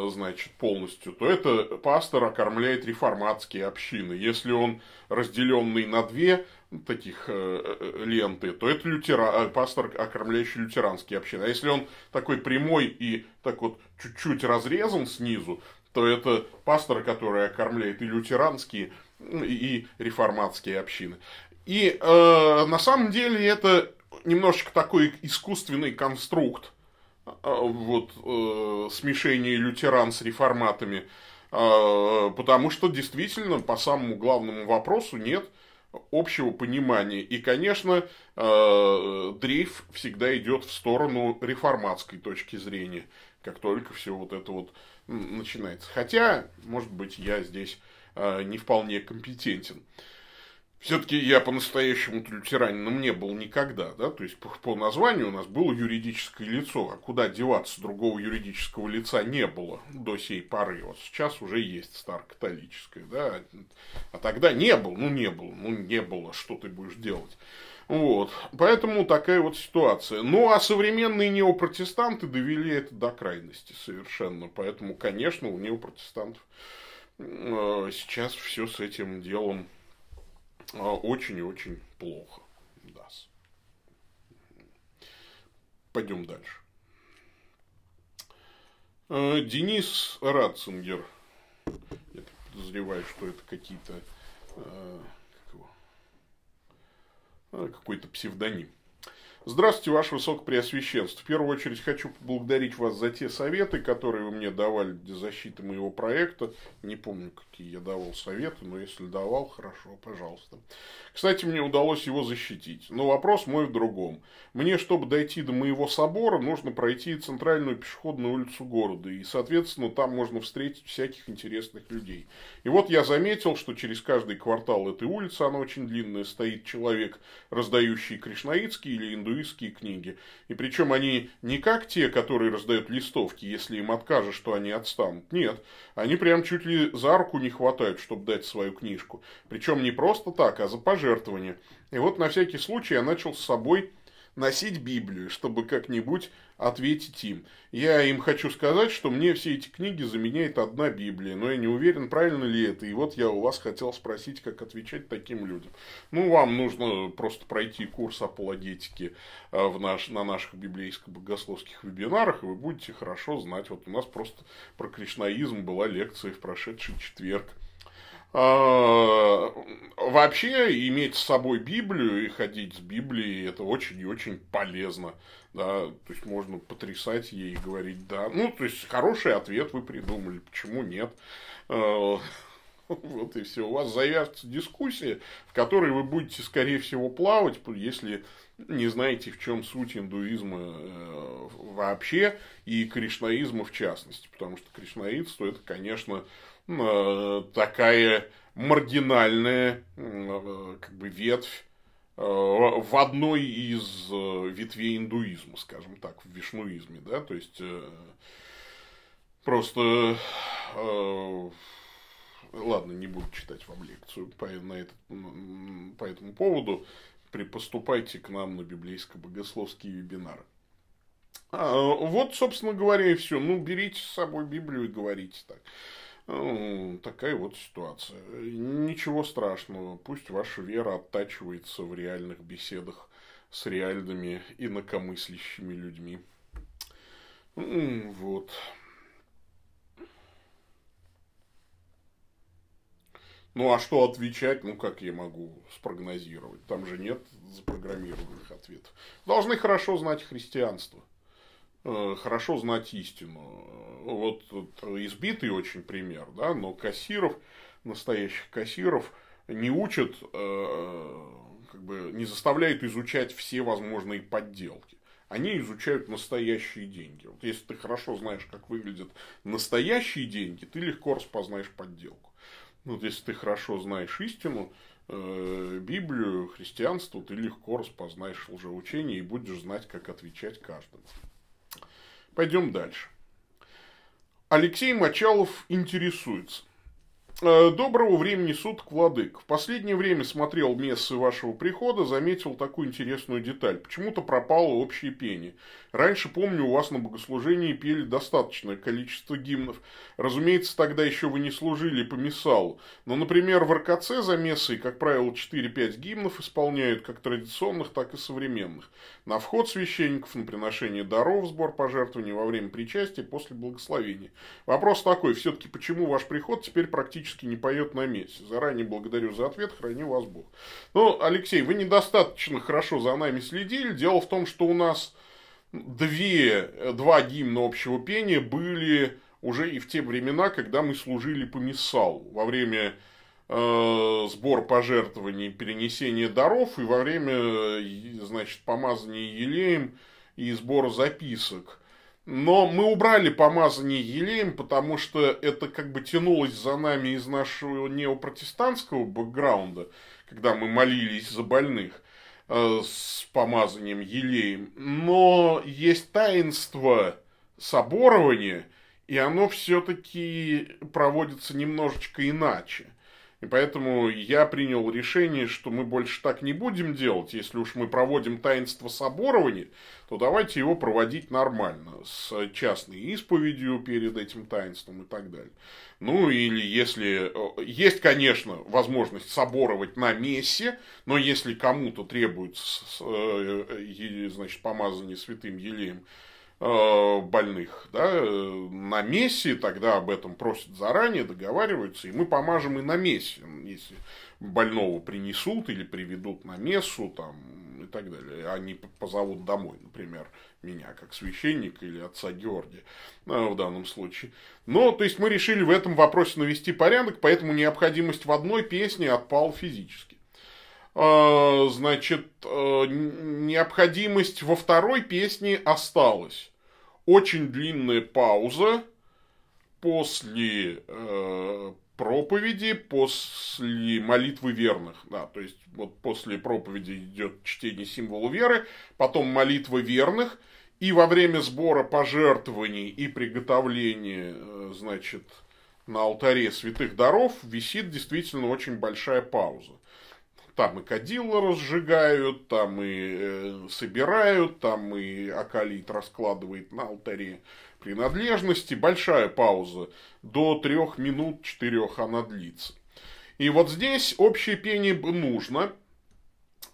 A: значит, полностью, то это пастор окормляет реформатские общины. Если он разделенный на две таких э, э, ленты, то это лютера, пастор, окормляющий лютеранские общины. А если он такой прямой и так вот чуть-чуть разрезан снизу, то это пастор, который окормляет и лютеранские, и реформатские общины. И э, на самом деле это немножечко такой искусственный конструкт, вот, э, смешение лютеран с реформатами, э, потому что действительно по самому главному вопросу нет общего понимания. И, конечно, э, дрейф всегда идет в сторону реформатской точки зрения, как только все вот это вот начинается. Хотя, может быть, я здесь э, не вполне компетентен. Все-таки я по-настоящему лютеранином не был никогда, да, то есть по, по названию у нас было юридическое лицо, а куда деваться другого юридического лица не было до сей поры. Вот сейчас уже есть старокатолическое, да, а тогда не было, ну не было, ну не было, что ты будешь делать. Вот, поэтому такая вот ситуация. Ну, а современные неопротестанты довели это до крайности совершенно, поэтому, конечно, у неопротестантов э, сейчас все с этим делом очень и очень плохо. Да. Пойдем дальше. А, Денис Ратцингер. Я подозреваю, что это какие-то а, какой-то псевдоним. Здравствуйте, Ваше Высокопреосвященство. В первую очередь хочу поблагодарить вас за те советы, которые вы мне давали для защиты моего проекта. Не помню, какие я давал советы, но если давал, хорошо, пожалуйста. Кстати, мне удалось его защитить. Но вопрос мой в другом. Мне, чтобы дойти до моего собора, нужно пройти центральную пешеходную улицу города. И, соответственно, там можно встретить всяких интересных людей. И вот я заметил, что через каждый квартал этой улицы, она очень длинная, стоит человек, раздающий кришнаитские или индуистские индуистские книги. И причем они не как те, которые раздают листовки, если им откажешь, что они отстанут. Нет, они прям чуть ли за руку не хватают, чтобы дать свою книжку. Причем не просто так, а за пожертвование. И вот на всякий случай я начал с собой носить Библию, чтобы как-нибудь ответить им. Я им хочу сказать, что мне все эти книги заменяет одна Библия, но я не уверен, правильно ли это. И вот я у вас хотел спросить, как отвечать таким людям. Ну, вам нужно просто пройти курс апологетики э, в наш, на наших библейско-богословских вебинарах, и вы будете хорошо знать. Вот у нас просто про кришнаизм была лекция в прошедший четверг. А, вообще иметь с собой Библию и ходить с Библией это очень и очень полезно. Да, то есть можно потрясать ей и говорить да. Ну, то есть хороший ответ вы придумали, почему нет. А, вот и все. У вас завяжется дискуссия, в которой вы будете, скорее всего, плавать, если не знаете, в чем суть индуизма э, вообще и кришнаизма в частности. Потому что кришнаитство это, конечно, такая маргинальная э, как бы ветвь э, в одной из ветвей индуизма, скажем так, в вишнуизме, да, то есть Просто э, ладно, не буду читать вам лекцию по, на этот, по этому поводу. При, поступайте к нам на библейско-богословские вебинары. А, вот, собственно говоря, и все. Ну, берите с собой Библию и говорите так. Такая вот ситуация. Ничего страшного. Пусть ваша вера оттачивается в реальных беседах с реальными инакомыслящими людьми. Вот. Ну, а что отвечать? Ну, как я могу спрогнозировать? Там же нет запрограммированных ответов. Должны хорошо знать христианство. Э, хорошо знать истину. Вот избитый очень пример, да, но кассиров, настоящих кассиров, не учат, э, как бы не заставляют изучать все возможные подделки. Они изучают настоящие деньги. Вот если ты хорошо знаешь, как выглядят настоящие деньги, ты легко распознаешь подделку. Ну, вот если ты хорошо знаешь истину, э, Библию, христианство, ты легко распознаешь лжеучение и будешь знать, как отвечать каждому. Пойдем дальше. Алексей Мочалов интересуется. Э, доброго времени суток, Владык. В последнее время смотрел мессы вашего прихода, заметил такую интересную деталь. Почему-то пропало общее пение. Раньше, помню, у вас на богослужении пели достаточное количество гимнов. Разумеется, тогда еще вы не служили по миссалу. Но, например, в РКЦ за мессой, как правило, 4-5 гимнов исполняют как традиционных, так и современных. На вход священников, на приношение даров, сбор пожертвований во время причастия, после благословения. Вопрос такой, все-таки почему ваш приход теперь практически практически не поет на месте. Заранее благодарю за ответ, храни вас Бог. Ну, Алексей, вы недостаточно хорошо за нами следили. Дело в том, что у нас две, два гимна общего пения были уже и в те времена, когда мы служили по Миссалу. Во время э, сбор пожертвований, перенесения даров и во время, значит, помазания елеем и сбора записок. Но мы убрали помазание елеем, потому что это как бы тянулось за нами из нашего неопротестантского бэкграунда, когда мы молились за больных э, с помазанием елеем. Но есть таинство соборования, и оно все-таки проводится немножечко иначе. И поэтому я принял решение, что мы больше так не будем делать. Если уж мы проводим таинство соборования, то давайте его проводить нормально, с частной исповедью перед этим таинством и так далее. Ну, или если... Э, есть, конечно, возможность соборовать на мессе, но если кому-то требуется, э, значит, помазание святым елеем, Э, больных да, на мессе, тогда об этом просят заранее, договариваются, и мы помажем и на мессе, если больного принесут или приведут на мессу там, и так далее. Они позовут домой, например, меня как священника или отца Георгия э, в данном случае. Но, то есть, мы решили в этом вопросе навести порядок, поэтому необходимость в одной песне отпала физически. А, значит, э, необходимость во второй песне осталась. Очень длинная пауза после э, проповеди, после молитвы верных. Да, то есть, вот после проповеди идет чтение символа веры, потом молитва верных, и во время сбора пожертвований и приготовления, э, значит, на алтаре святых даров висит действительно очень большая пауза. Там и кадила разжигают, там и э, собирают, там и акалит раскладывает на алтаре принадлежности. Большая пауза. До трех минут четырех она длится. И вот здесь общее пение нужно,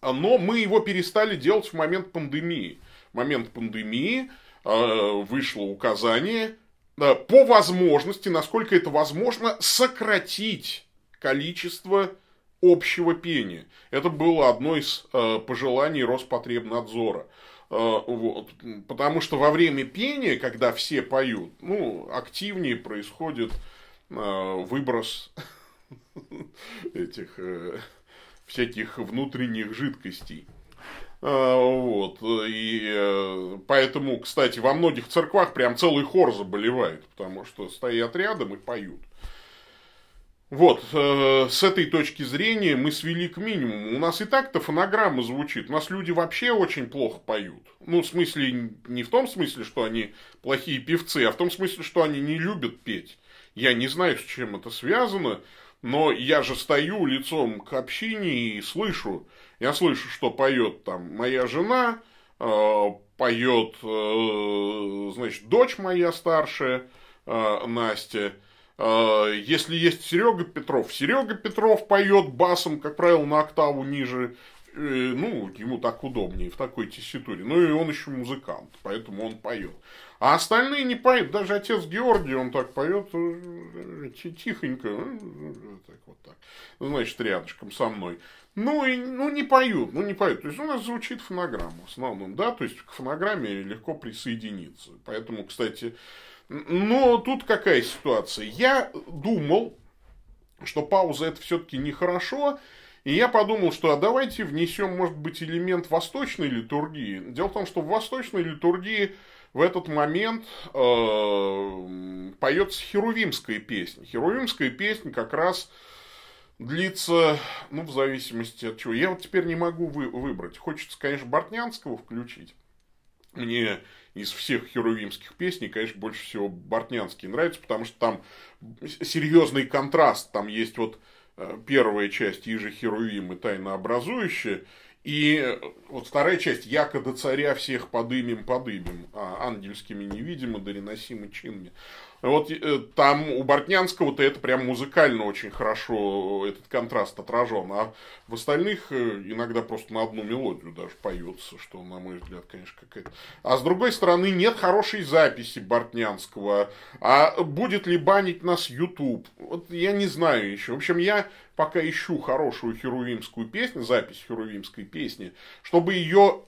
A: но мы его перестали делать в момент пандемии. В момент пандемии э, вышло указание э, по возможности, насколько это возможно, сократить количество общего пения. Это было одно из э, пожеланий Роспотребнадзора. Э, вот. Потому что во время пения, когда все поют, ну, активнее происходит э, выброс этих всяких внутренних жидкостей. Вот. И поэтому, кстати, во многих церквах прям целый хор заболевает, потому что стоят рядом и поют. Вот, э, с этой точки зрения мы свели к минимуму. У нас и так-то фонограмма звучит. У нас люди вообще очень плохо поют. Ну, в смысле, не в том смысле, что они плохие певцы, а в том смысле, что они не любят петь. Я не знаю, с чем это связано, но я же стою лицом к общине и слышу. Я слышу, что поет там моя жена, э, поет, э, значит, дочь моя старшая, э, Настя, если есть Серега Петров, Серега Петров поет басом, как правило, на октаву ниже. Э, ну, ему так удобнее в такой тесситуре. Ну, и он еще музыкант, поэтому он поет. А остальные не поют. Даже отец Георгий, он так поет э, тихонько. Ну, так вот так. Значит, рядышком со мной. Ну, и, ну, не поют, ну, не поют. То есть, у нас звучит фонограмма в основном, да, то есть, к фонограмме легко присоединиться. Поэтому, кстати, но тут какая ситуация? Я думал, что пауза это все-таки нехорошо, и я подумал, что а давайте внесем, может быть, элемент восточной литургии. Дело в том, что в восточной литургии в этот момент э, поется херувимская песня. Херувимская песня как раз длится, ну, в зависимости от чего. Я вот теперь не могу вы, выбрать. Хочется, конечно, Бортнянского включить. Мне из всех херувимских песней, конечно, больше всего Бортнянский нравится, потому что там серьезный контраст. Там есть вот э, первая часть Иже Херувим и тайнообразующая, и вот вторая часть «Яко до царя всех подымем, подымем», а ангельскими невидимо, дореносимы чинами. Вот э, там у Бортнянского-то это прям музыкально очень хорошо этот контраст отражен, а в остальных э, иногда просто на одну мелодию даже поется, что, на мой взгляд, конечно, какая-то. А с другой стороны, нет хорошей записи Бортнянского. А будет ли банить нас YouTube? Вот я не знаю еще. В общем, я пока ищу хорошую херувимскую песню, запись херувимской песни, чтобы ее,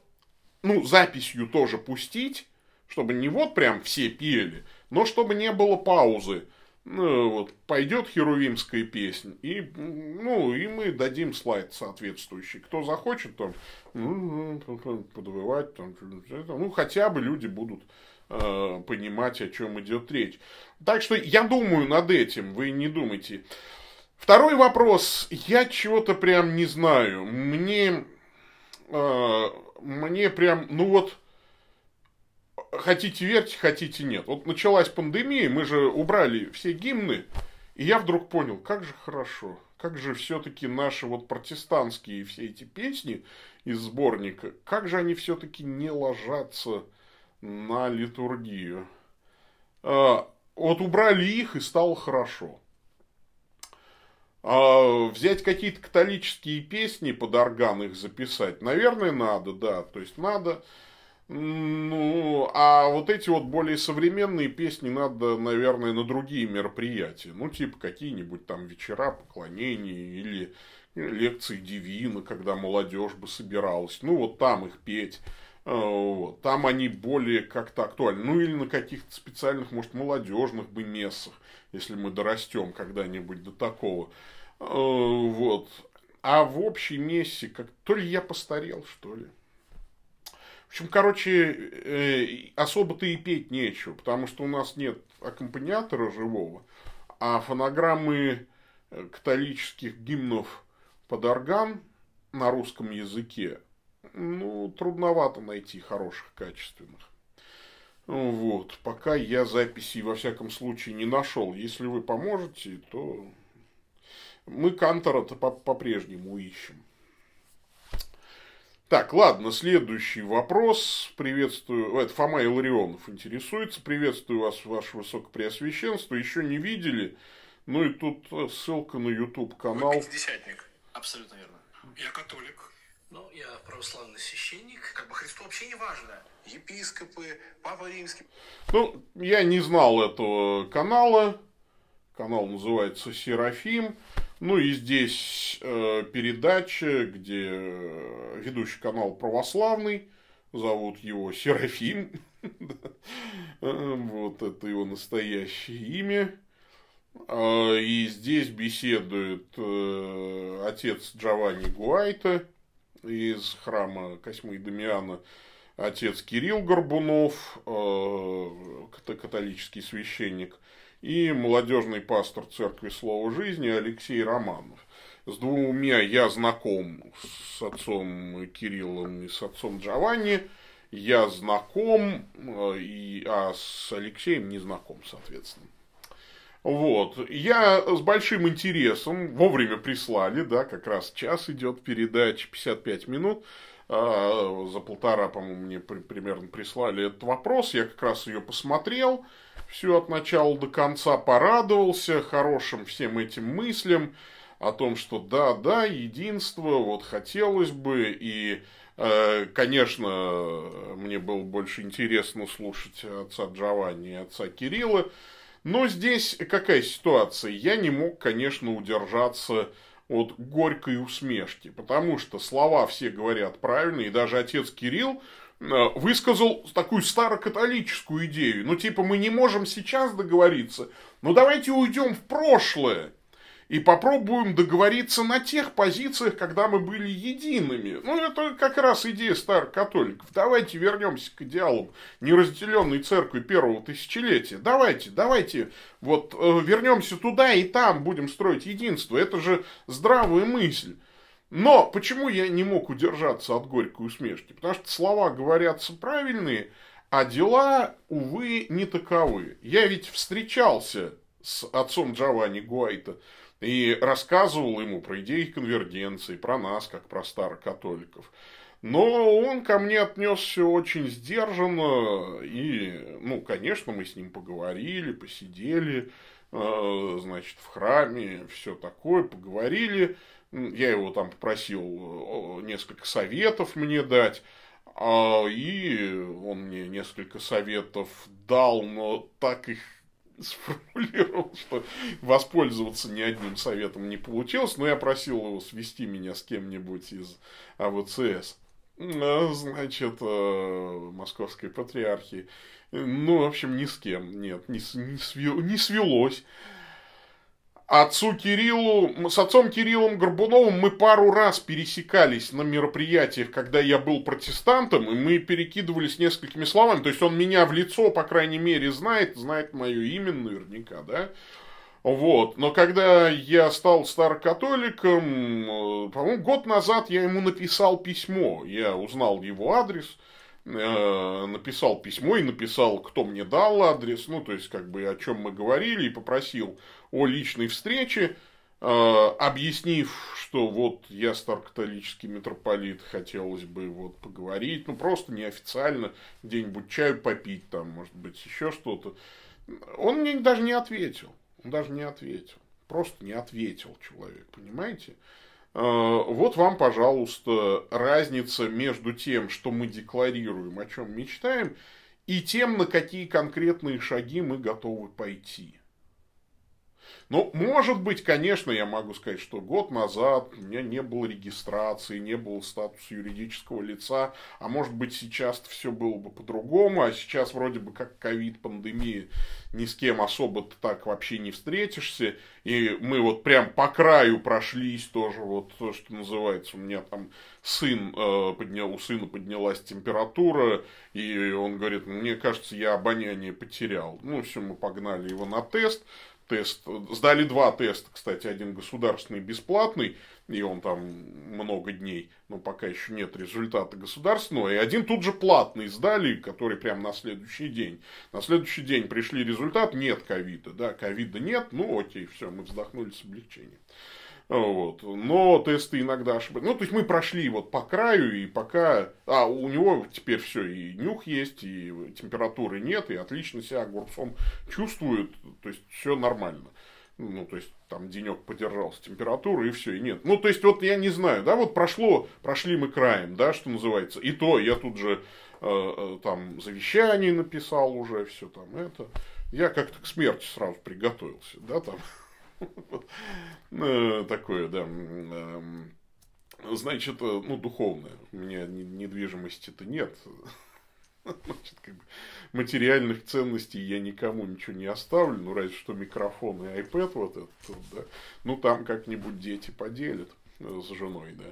A: ну, записью тоже пустить, чтобы не вот прям все пели, но чтобы не было паузы. Ну, вот, пойдет херувимская песня, и, ну, и мы дадим слайд соответствующий. Кто захочет, там, ну, подвывать, там, ну, хотя бы люди будут э, понимать, о чем идет речь. Так что я думаю над этим, вы не думайте. Второй вопрос. Я чего-то прям не знаю. Мне, э, мне прям, ну вот, хотите верьте, хотите нет. Вот началась пандемия, мы же убрали все гимны, и я вдруг понял, как же хорошо, как же все-таки наши вот протестантские все эти песни из сборника, как же они все-таки не ложатся на литургию. А, вот убрали их и стало хорошо. А взять какие-то католические песни под орган их записать, наверное, надо, да. То есть надо ну, а вот эти вот более современные песни надо, наверное, на другие мероприятия. Ну, типа какие-нибудь там вечера поклонений или лекции Дивина, когда молодежь бы собиралась. Ну, вот там их петь. Э, вот. Там они более как-то актуальны. Ну, или на каких-то специальных, может, молодежных бы мессах, если мы дорастем когда-нибудь до такого. Э, вот. А в общей мессе, как то ли я постарел, что ли. Общем, короче, э, особо-то и петь нечего, потому что у нас нет аккомпаниатора живого, а фонограммы э, католических гимнов под орган на русском языке, ну, трудновато найти хороших, качественных. Вот, пока я записей во всяком случае не нашел. Если вы поможете, то мы Кантора-то по-прежнему ищем. Так, ладно, следующий вопрос. Приветствую. Это Фома Илларионов интересуется. Приветствую вас, ваше высокопреосвященство. Еще не видели. Ну и тут э, ссылка на YouTube канал. Вы
B: пятидесятник. Абсолютно верно.
C: Я католик.
B: Ну, я православный священник. Как бы Христу вообще не важно. Епископы, Папа Римский.
A: Ну, я не знал этого канала. Канал называется Серафим. Ну и здесь э, передача, где э, ведущий канал православный, зовут его Серафим. Вот это его настоящее имя. А, и здесь беседует э, отец Джованни Гуайта из храма Косьмы и Дамиана, отец Кирилл Горбунов, э, католический священник, и молодежный пастор Церкви Слова Жизни Алексей Романов. С двумя я знаком с отцом Кириллом и с отцом Джованни. Я знаком, э, и, а с Алексеем не знаком, соответственно. Вот. Я с большим интересом, вовремя прислали, да, как раз час идет передача, 55 минут. А, за полтора, по-моему, мне примерно прислали этот вопрос. Я как раз ее посмотрел, все от начала до конца порадовался хорошим всем этим мыслям о том, что да, да, единство, вот хотелось бы, и, э, конечно, мне было больше интересно слушать отца Джованни и отца Кирилла, но здесь какая ситуация? Я не мог, конечно, удержаться от горькой усмешки, потому что слова все говорят правильно, и даже отец Кирилл высказал такую старокатолическую идею. Ну, типа, мы не можем сейчас договориться, но давайте уйдем в прошлое и попробуем договориться на тех позициях, когда мы были едиными. Ну, это как раз идея старых католиков. Давайте вернемся к идеалам неразделенной церкви первого тысячелетия. Давайте, давайте вот э, вернемся туда и там будем строить единство. Это же здравая мысль. Но почему я не мог удержаться от горькой усмешки? Потому что слова говорятся правильные, а дела, увы, не таковы. Я ведь встречался с отцом Джованни Гуайта и рассказывал ему про идеи конвергенции, про нас, как про старокатоликов. Но он ко мне отнесся очень сдержанно, и, ну, конечно, мы с ним поговорили, посидели, э, значит, в храме, все такое, поговорили. Я его там попросил несколько советов мне дать, а, и он мне несколько советов дал, но так их сформулировал, что воспользоваться ни одним советом не получилось, но я просил его свести меня с кем-нибудь из АВЦС. А, значит, э, Московской патриархии. Ну, в общем, ни с кем, нет, не, не, не свелось отцу Кириллу, с отцом Кириллом Горбуновым мы пару раз пересекались на мероприятиях, когда я был протестантом, и мы перекидывались несколькими словами. То есть он меня в лицо, по крайней мере, знает, знает мое имя наверняка, да. Вот. Но когда я стал старокатоликом, э, по-моему, год назад я ему написал письмо. Я узнал его адрес, э, написал письмо и написал, кто мне дал адрес, ну, то есть, как бы, о чем мы говорили, и попросил о личной встрече, э, объяснив, что вот я старокатолический митрополит, хотелось бы вот поговорить, ну просто неофициально, где-нибудь чаю попить, там, может быть, еще что-то. Он мне даже не ответил. Он даже не ответил. Просто не ответил человек, понимаете? Э, вот вам, пожалуйста, разница между тем, что мы декларируем, о чем мечтаем, и тем, на какие конкретные шаги мы готовы пойти. Ну, может быть, конечно, я могу сказать, что год назад у меня не было регистрации, не было статуса юридического лица, а может быть, сейчас все было бы по-другому, а сейчас вроде бы как ковид-пандемия, ни с кем особо так вообще не встретишься, и мы вот прям по краю прошлись тоже, вот то, что называется, у меня там сын, э, поднял, у сына поднялась температура, и он говорит, мне кажется, я обоняние потерял. Ну, все, мы погнали его на тест, тест. Сдали два теста, кстати, один государственный бесплатный, и он там много дней, но пока еще нет результата государственного. И один тут же платный сдали, который прям на следующий день. На следующий день пришли результат, нет ковида, да, ковида нет, ну окей, все, мы вздохнули с облегчением. Вот. Но тесты иногда ошибаются. Ну, то есть мы прошли вот по краю, и пока... А, у него теперь все, и нюх есть, и температуры нет, и отлично себя огурцом чувствует. То есть все нормально. Ну, то есть там денек подержался температура, и все, и нет. Ну, то есть, вот я не знаю, да, вот прошло, прошли мы краем, да, что называется. И то я тут же э, э там завещание написал уже, все там это. Я как-то к смерти сразу приготовился, да, там. Ну, такое, да. Эм, значит, э, ну, духовное. У меня недвижимости-то нет. Значит, как бы материальных ценностей я никому ничего не оставлю, ну, разве что микрофон и iPad вот этот, да. Ну, там как-нибудь дети поделят с женой, да,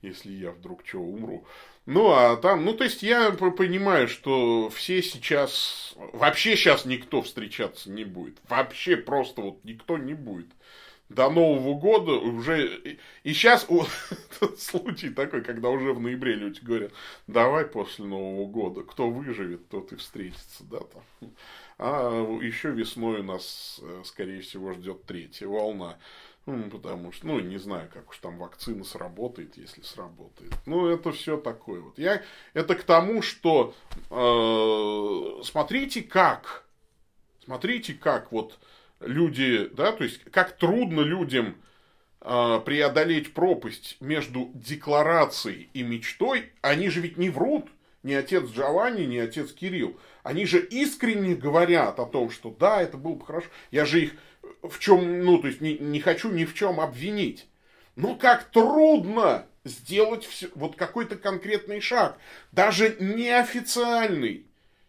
A: если я вдруг что умру. Ну, а там, ну, то есть я понимаю, что все сейчас, вообще сейчас никто встречаться не будет. Вообще просто вот никто не будет. До Нового года уже... И сейчас случай такой, когда уже в ноябре люди говорят, давай после Нового года, кто выживет, тот и встретится, да, там. А еще весной у нас, э, скорее всего, ждет третья волна. Ну, потому что, ну, не знаю, как уж там вакцина сработает, если сработает. Ну, это все такое вот. Я, это к тому, что э, смотрите как, смотрите как вот люди, да, то есть как трудно людям э, преодолеть пропасть между декларацией и мечтой. Они же ведь не врут, ни отец Джованни, ни отец Кирилл. Они же искренне говорят о том, что да, это было бы хорошо. Я же их в чем, ну, то есть не, не хочу ни в чем обвинить. Но как трудно сделать все, вот какой-то конкретный шаг, даже неофициальный.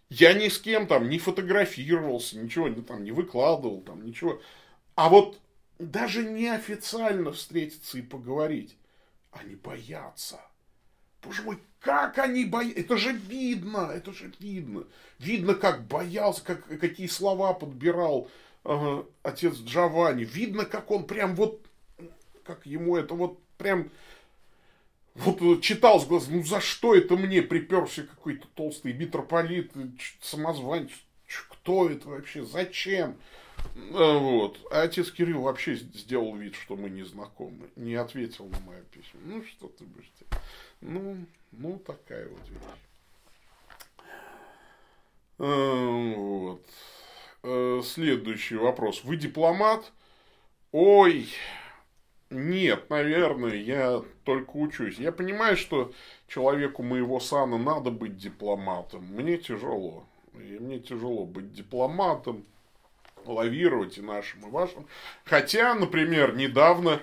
A: Я ни с кем там не фотографировался, ничего не, там, не выкладывал, там, ничего. А вот даже неофициально встретиться и поговорить, они боятся. Боже мой, как они боятся? Это же видно, это же видно. Видно, как боялся, как, какие слова подбирал э, отец Джованни. Видно, как он прям вот, как ему это вот прям вот читал с глаз, ну за что это мне приперся какой-то толстый митрополит, самозванец, кто это вообще, зачем? Э, вот. А отец Кирилл вообще сделал вид, что мы не знакомы. Не ответил на мое письмо. Ну, что ты будешь делать? Ну, ну, такая вот вещь. Э, вот. Э, следующий вопрос. Вы дипломат? Ой, нет, наверное, я только учусь. Я понимаю, что человеку моего сана надо быть дипломатом. Мне тяжело. И мне тяжело быть дипломатом, лавировать и нашим, и вашим. Хотя, например, недавно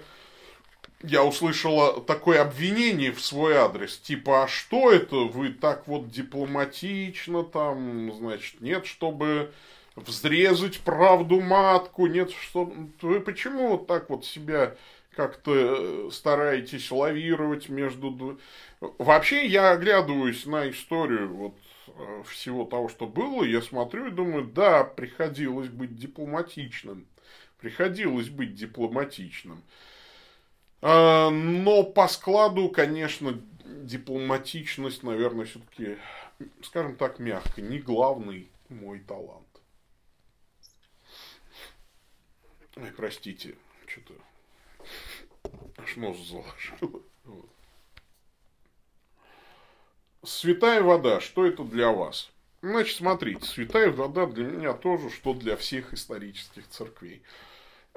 A: я услышала такое обвинение в свой адрес, типа, а что это вы так вот дипломатично там, значит, нет, чтобы взрезать правду матку, нет, что вы почему вот так вот себя как-то э, стараетесь лавировать между... Вообще я оглядываюсь на историю вот э, всего того, что было, я смотрю и думаю, да, приходилось быть дипломатичным. Приходилось быть дипломатичным. А, но по складу, конечно, дипломатичность, наверное, все-таки, скажем так, мягко, не главный мой талант. Ой, простите, что-то аж нос заложило. Вот. Святая вода, что это для вас? Значит, смотрите, святая вода для меня тоже, что для всех исторических церквей.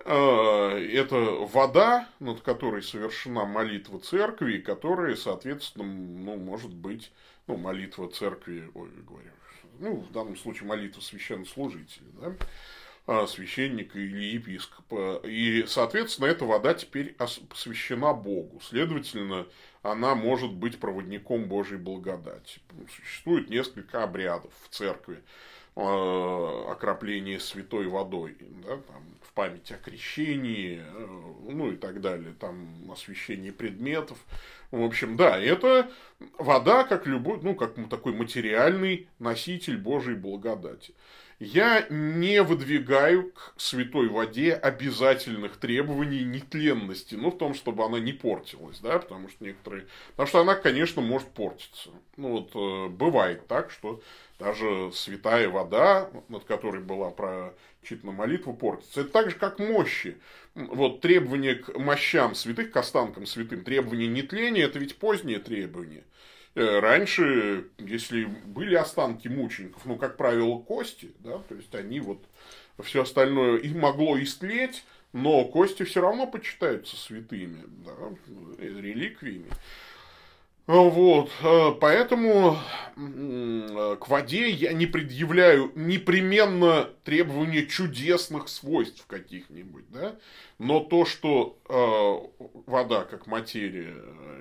A: А, это вода, над которой совершена молитва церкви, которая, соответственно, ну, может быть, ну, молитва церкви, ой, говорю, ну, в данном случае молитва священнослужителя, да, священника или епископа. И, соответственно, эта вода теперь посвящена Богу. Следовательно, она может быть проводником Божьей благодати. Существует несколько обрядов в церкви а, окропление святой водой, да, там, в память о крещении, э, ну и так далее, там освящение предметов. В общем, да, это вода как любой, ну, как такой материальный носитель Божьей благодати я не выдвигаю к святой воде обязательных требований нетленности, ну, в том, чтобы она не портилась, да, потому что некоторые, потому что она, конечно, может портиться. Ну, вот, э, бывает так, что даже святая вода, над которой была прочитана молитва, портится. Это так же, как мощи. Вот требования к мощам святых, к останкам святым, требования нетления, это ведь позднее требование. Э, раньше, если были останки мучеников, ну, как правило, кости, да, то есть они вот все остальное их могло истлеть, но кости все равно почитаются святыми, да, реликвиями. Вот, э, поэтому к воде я не предъявляю непременно требования чудесных свойств каких-нибудь, да, но то, что э, вода как материя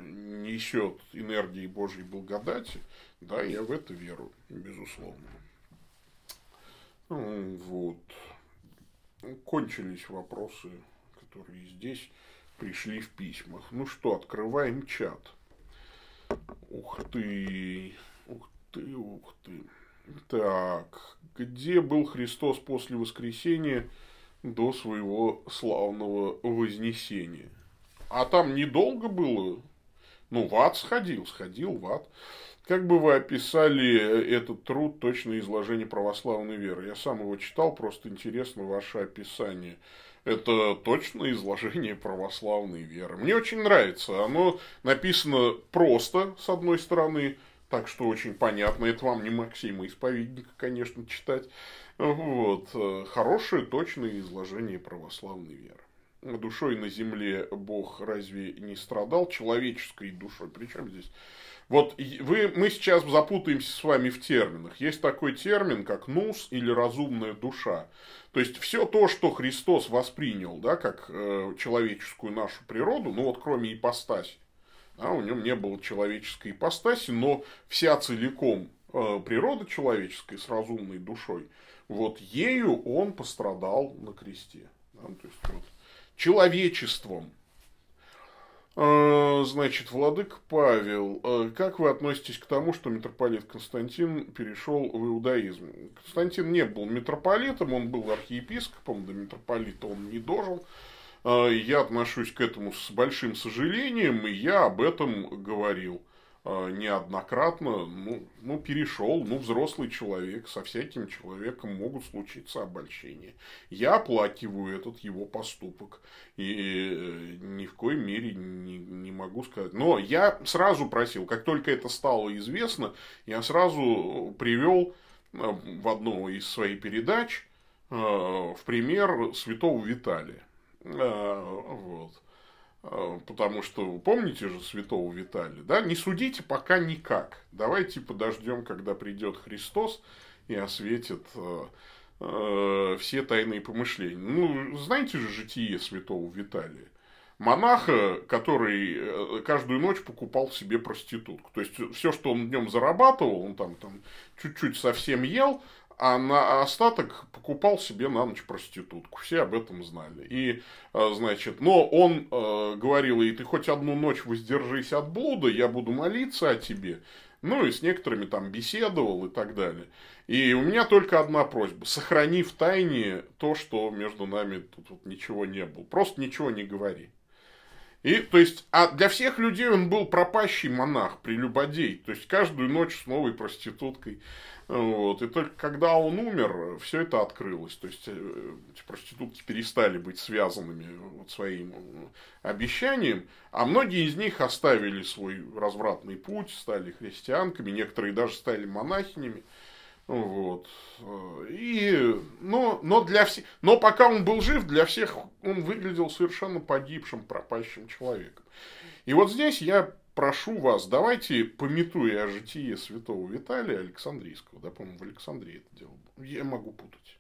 A: несет энергии Божьей благодати, да, я в это веру, безусловно. Вот. Кончились вопросы, которые здесь пришли в письмах. Ну что, открываем чат. Ух ты, ух ты, ух ты. Так, где был Христос после воскресения до своего славного вознесения? А там недолго было. Ну, в ад сходил, сходил в ад. Как бы вы описали этот труд, точное изложение православной веры? Я сам его читал, просто интересно ваше описание. Это точное изложение православной веры. Мне очень нравится. Оно написано просто, с одной стороны, так что очень понятно. Это вам не Максима Исповедника, конечно, читать. Вот. Хорошее, точное изложение православной веры. Душой на земле Бог разве не страдал? Человеческой душой. Причем здесь вот вы, мы сейчас запутаемся с вами в терминах. Есть такой термин, как нус или разумная душа. То есть, все то, что Христос воспринял, да, как э, человеческую нашу природу, ну вот кроме ипостаси, да, у него не было человеческой ипостаси, но вся целиком э, природа человеческая с разумной душой, вот ею он пострадал на кресте. Да, то есть, вот, человечеством значит, Владык Павел, а, как вы относитесь к тому, что митрополит Константин перешел в иудаизм? Константин не был митрополитом, он был архиепископом, до митрополита он не дожил. А, я отношусь к этому с большим сожалением, и я об этом говорил. А, неоднократно, ну, ну, перешел, ну, взрослый человек, со всяким человеком могут случиться обольщения. Я оплакиваю этот его поступок, и э, ни в коей мере не, не могу сказать. Но я сразу просил, как только это стало известно, я сразу привел э, в одну из своих передач э, в пример святого Виталия. Вот. А, потому что, помните же святого Виталия, да? Не судите пока никак. Давайте подождем, когда придет Христос и осветит э, э, все тайные помышления. Ну, знаете же житие святого Виталия? Монаха, который э, каждую ночь покупал себе проститутку. То есть, все, что он днем зарабатывал, он там, там чуть-чуть совсем ел, а на остаток покупал себе на ночь проститутку. Все об этом знали. И, э, значит, но он э, говорил, и ты хоть одну ночь воздержись от блуда, я буду молиться о тебе. Ну, и с некоторыми там беседовал и так далее. И у меня только одна просьба. Сохрани в тайне то, что между нами тут вот ничего не было. Просто ничего не говори. И, то есть, а для всех людей он был пропащий монах, прелюбодей. То есть, каждую ночь с новой проституткой. Вот. И только когда он умер, все это открылось. То есть, э, эти проститутки перестали быть связанными вот своим обещанием, а многие из них оставили свой развратный путь, стали христианками, некоторые даже стали монахинями. Вот. И, но, но, для всех, но пока он был жив, для всех он выглядел совершенно погибшим, пропащим человеком. И вот здесь я прошу вас, давайте, пометуя о житии святого Виталия Александрийского, да, по-моему, в Александрии это дело было, я могу путать.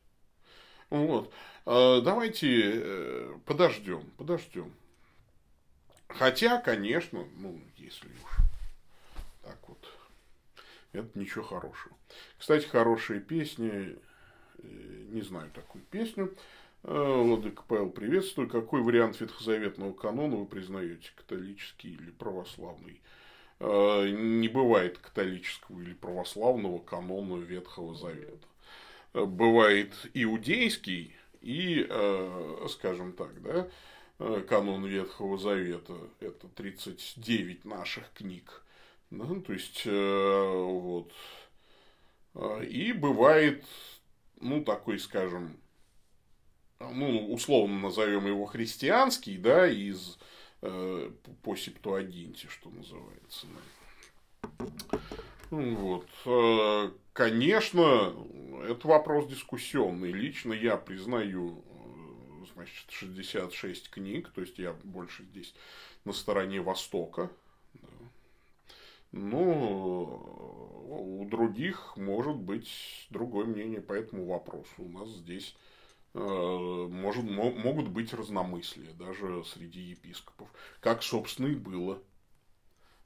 A: Вот. А, давайте э, подождем, подождем. Хотя, конечно, ну, если уж это ничего хорошего. Кстати, хорошие песни, э, не знаю такую песню, Владыка Павел, приветствую. Какой вариант ветхозаветного канона вы признаете, католический или православный? Э, не бывает католического или православного канона Ветхого Завета. Э, бывает иудейский и, э, скажем так, да, канон Ветхого Завета. Это 39 наших книг. Да, то есть, вот. И бывает, ну, такой, скажем, ну, условно назовем его христианский, да, из э, по Септуагинте, что называется. Ну, вот. Э, конечно, это вопрос дискуссионный. Лично я признаю, э, значит, 66 книг, то есть я больше здесь на стороне Востока. Но у других может быть другое мнение по этому вопросу. У нас здесь Э, может, могут быть разномыслия даже среди епископов, как, собственно, и было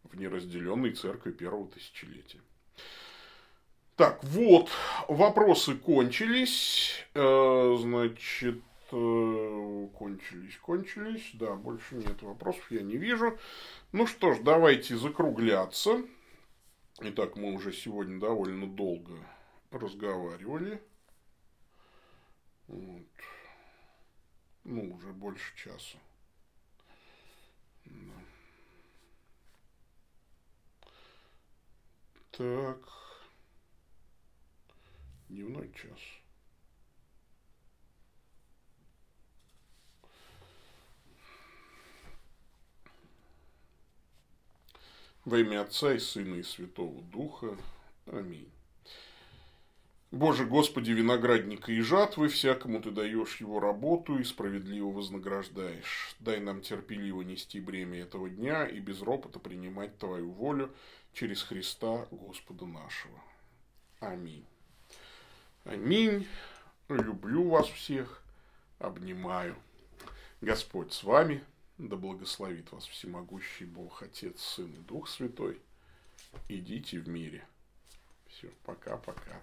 A: в неразделенной церкви первого тысячелетия. Так, вот, вопросы кончились. Э, значит, кончились, кончились. Да, больше нет вопросов, я не вижу. Ну что ж, давайте закругляться. Итак, мы уже сегодня довольно долго разговаривали. Вот. Ну, уже больше часа. Да. Так. Дневной час. Во имя Отца и Сына и Святого Духа. Аминь. Боже Господи, виноградника и жатвы, всякому Ты даешь его работу и справедливо вознаграждаешь. Дай нам терпеливо нести бремя этого дня и без ропота принимать Твою волю через Христа Господа нашего. Аминь. Аминь. Люблю вас всех. Обнимаю. Господь с вами. Да благословит вас всемогущий Бог, Отец, Сын и Дух Святой. Идите в мире. Все, пока-пока.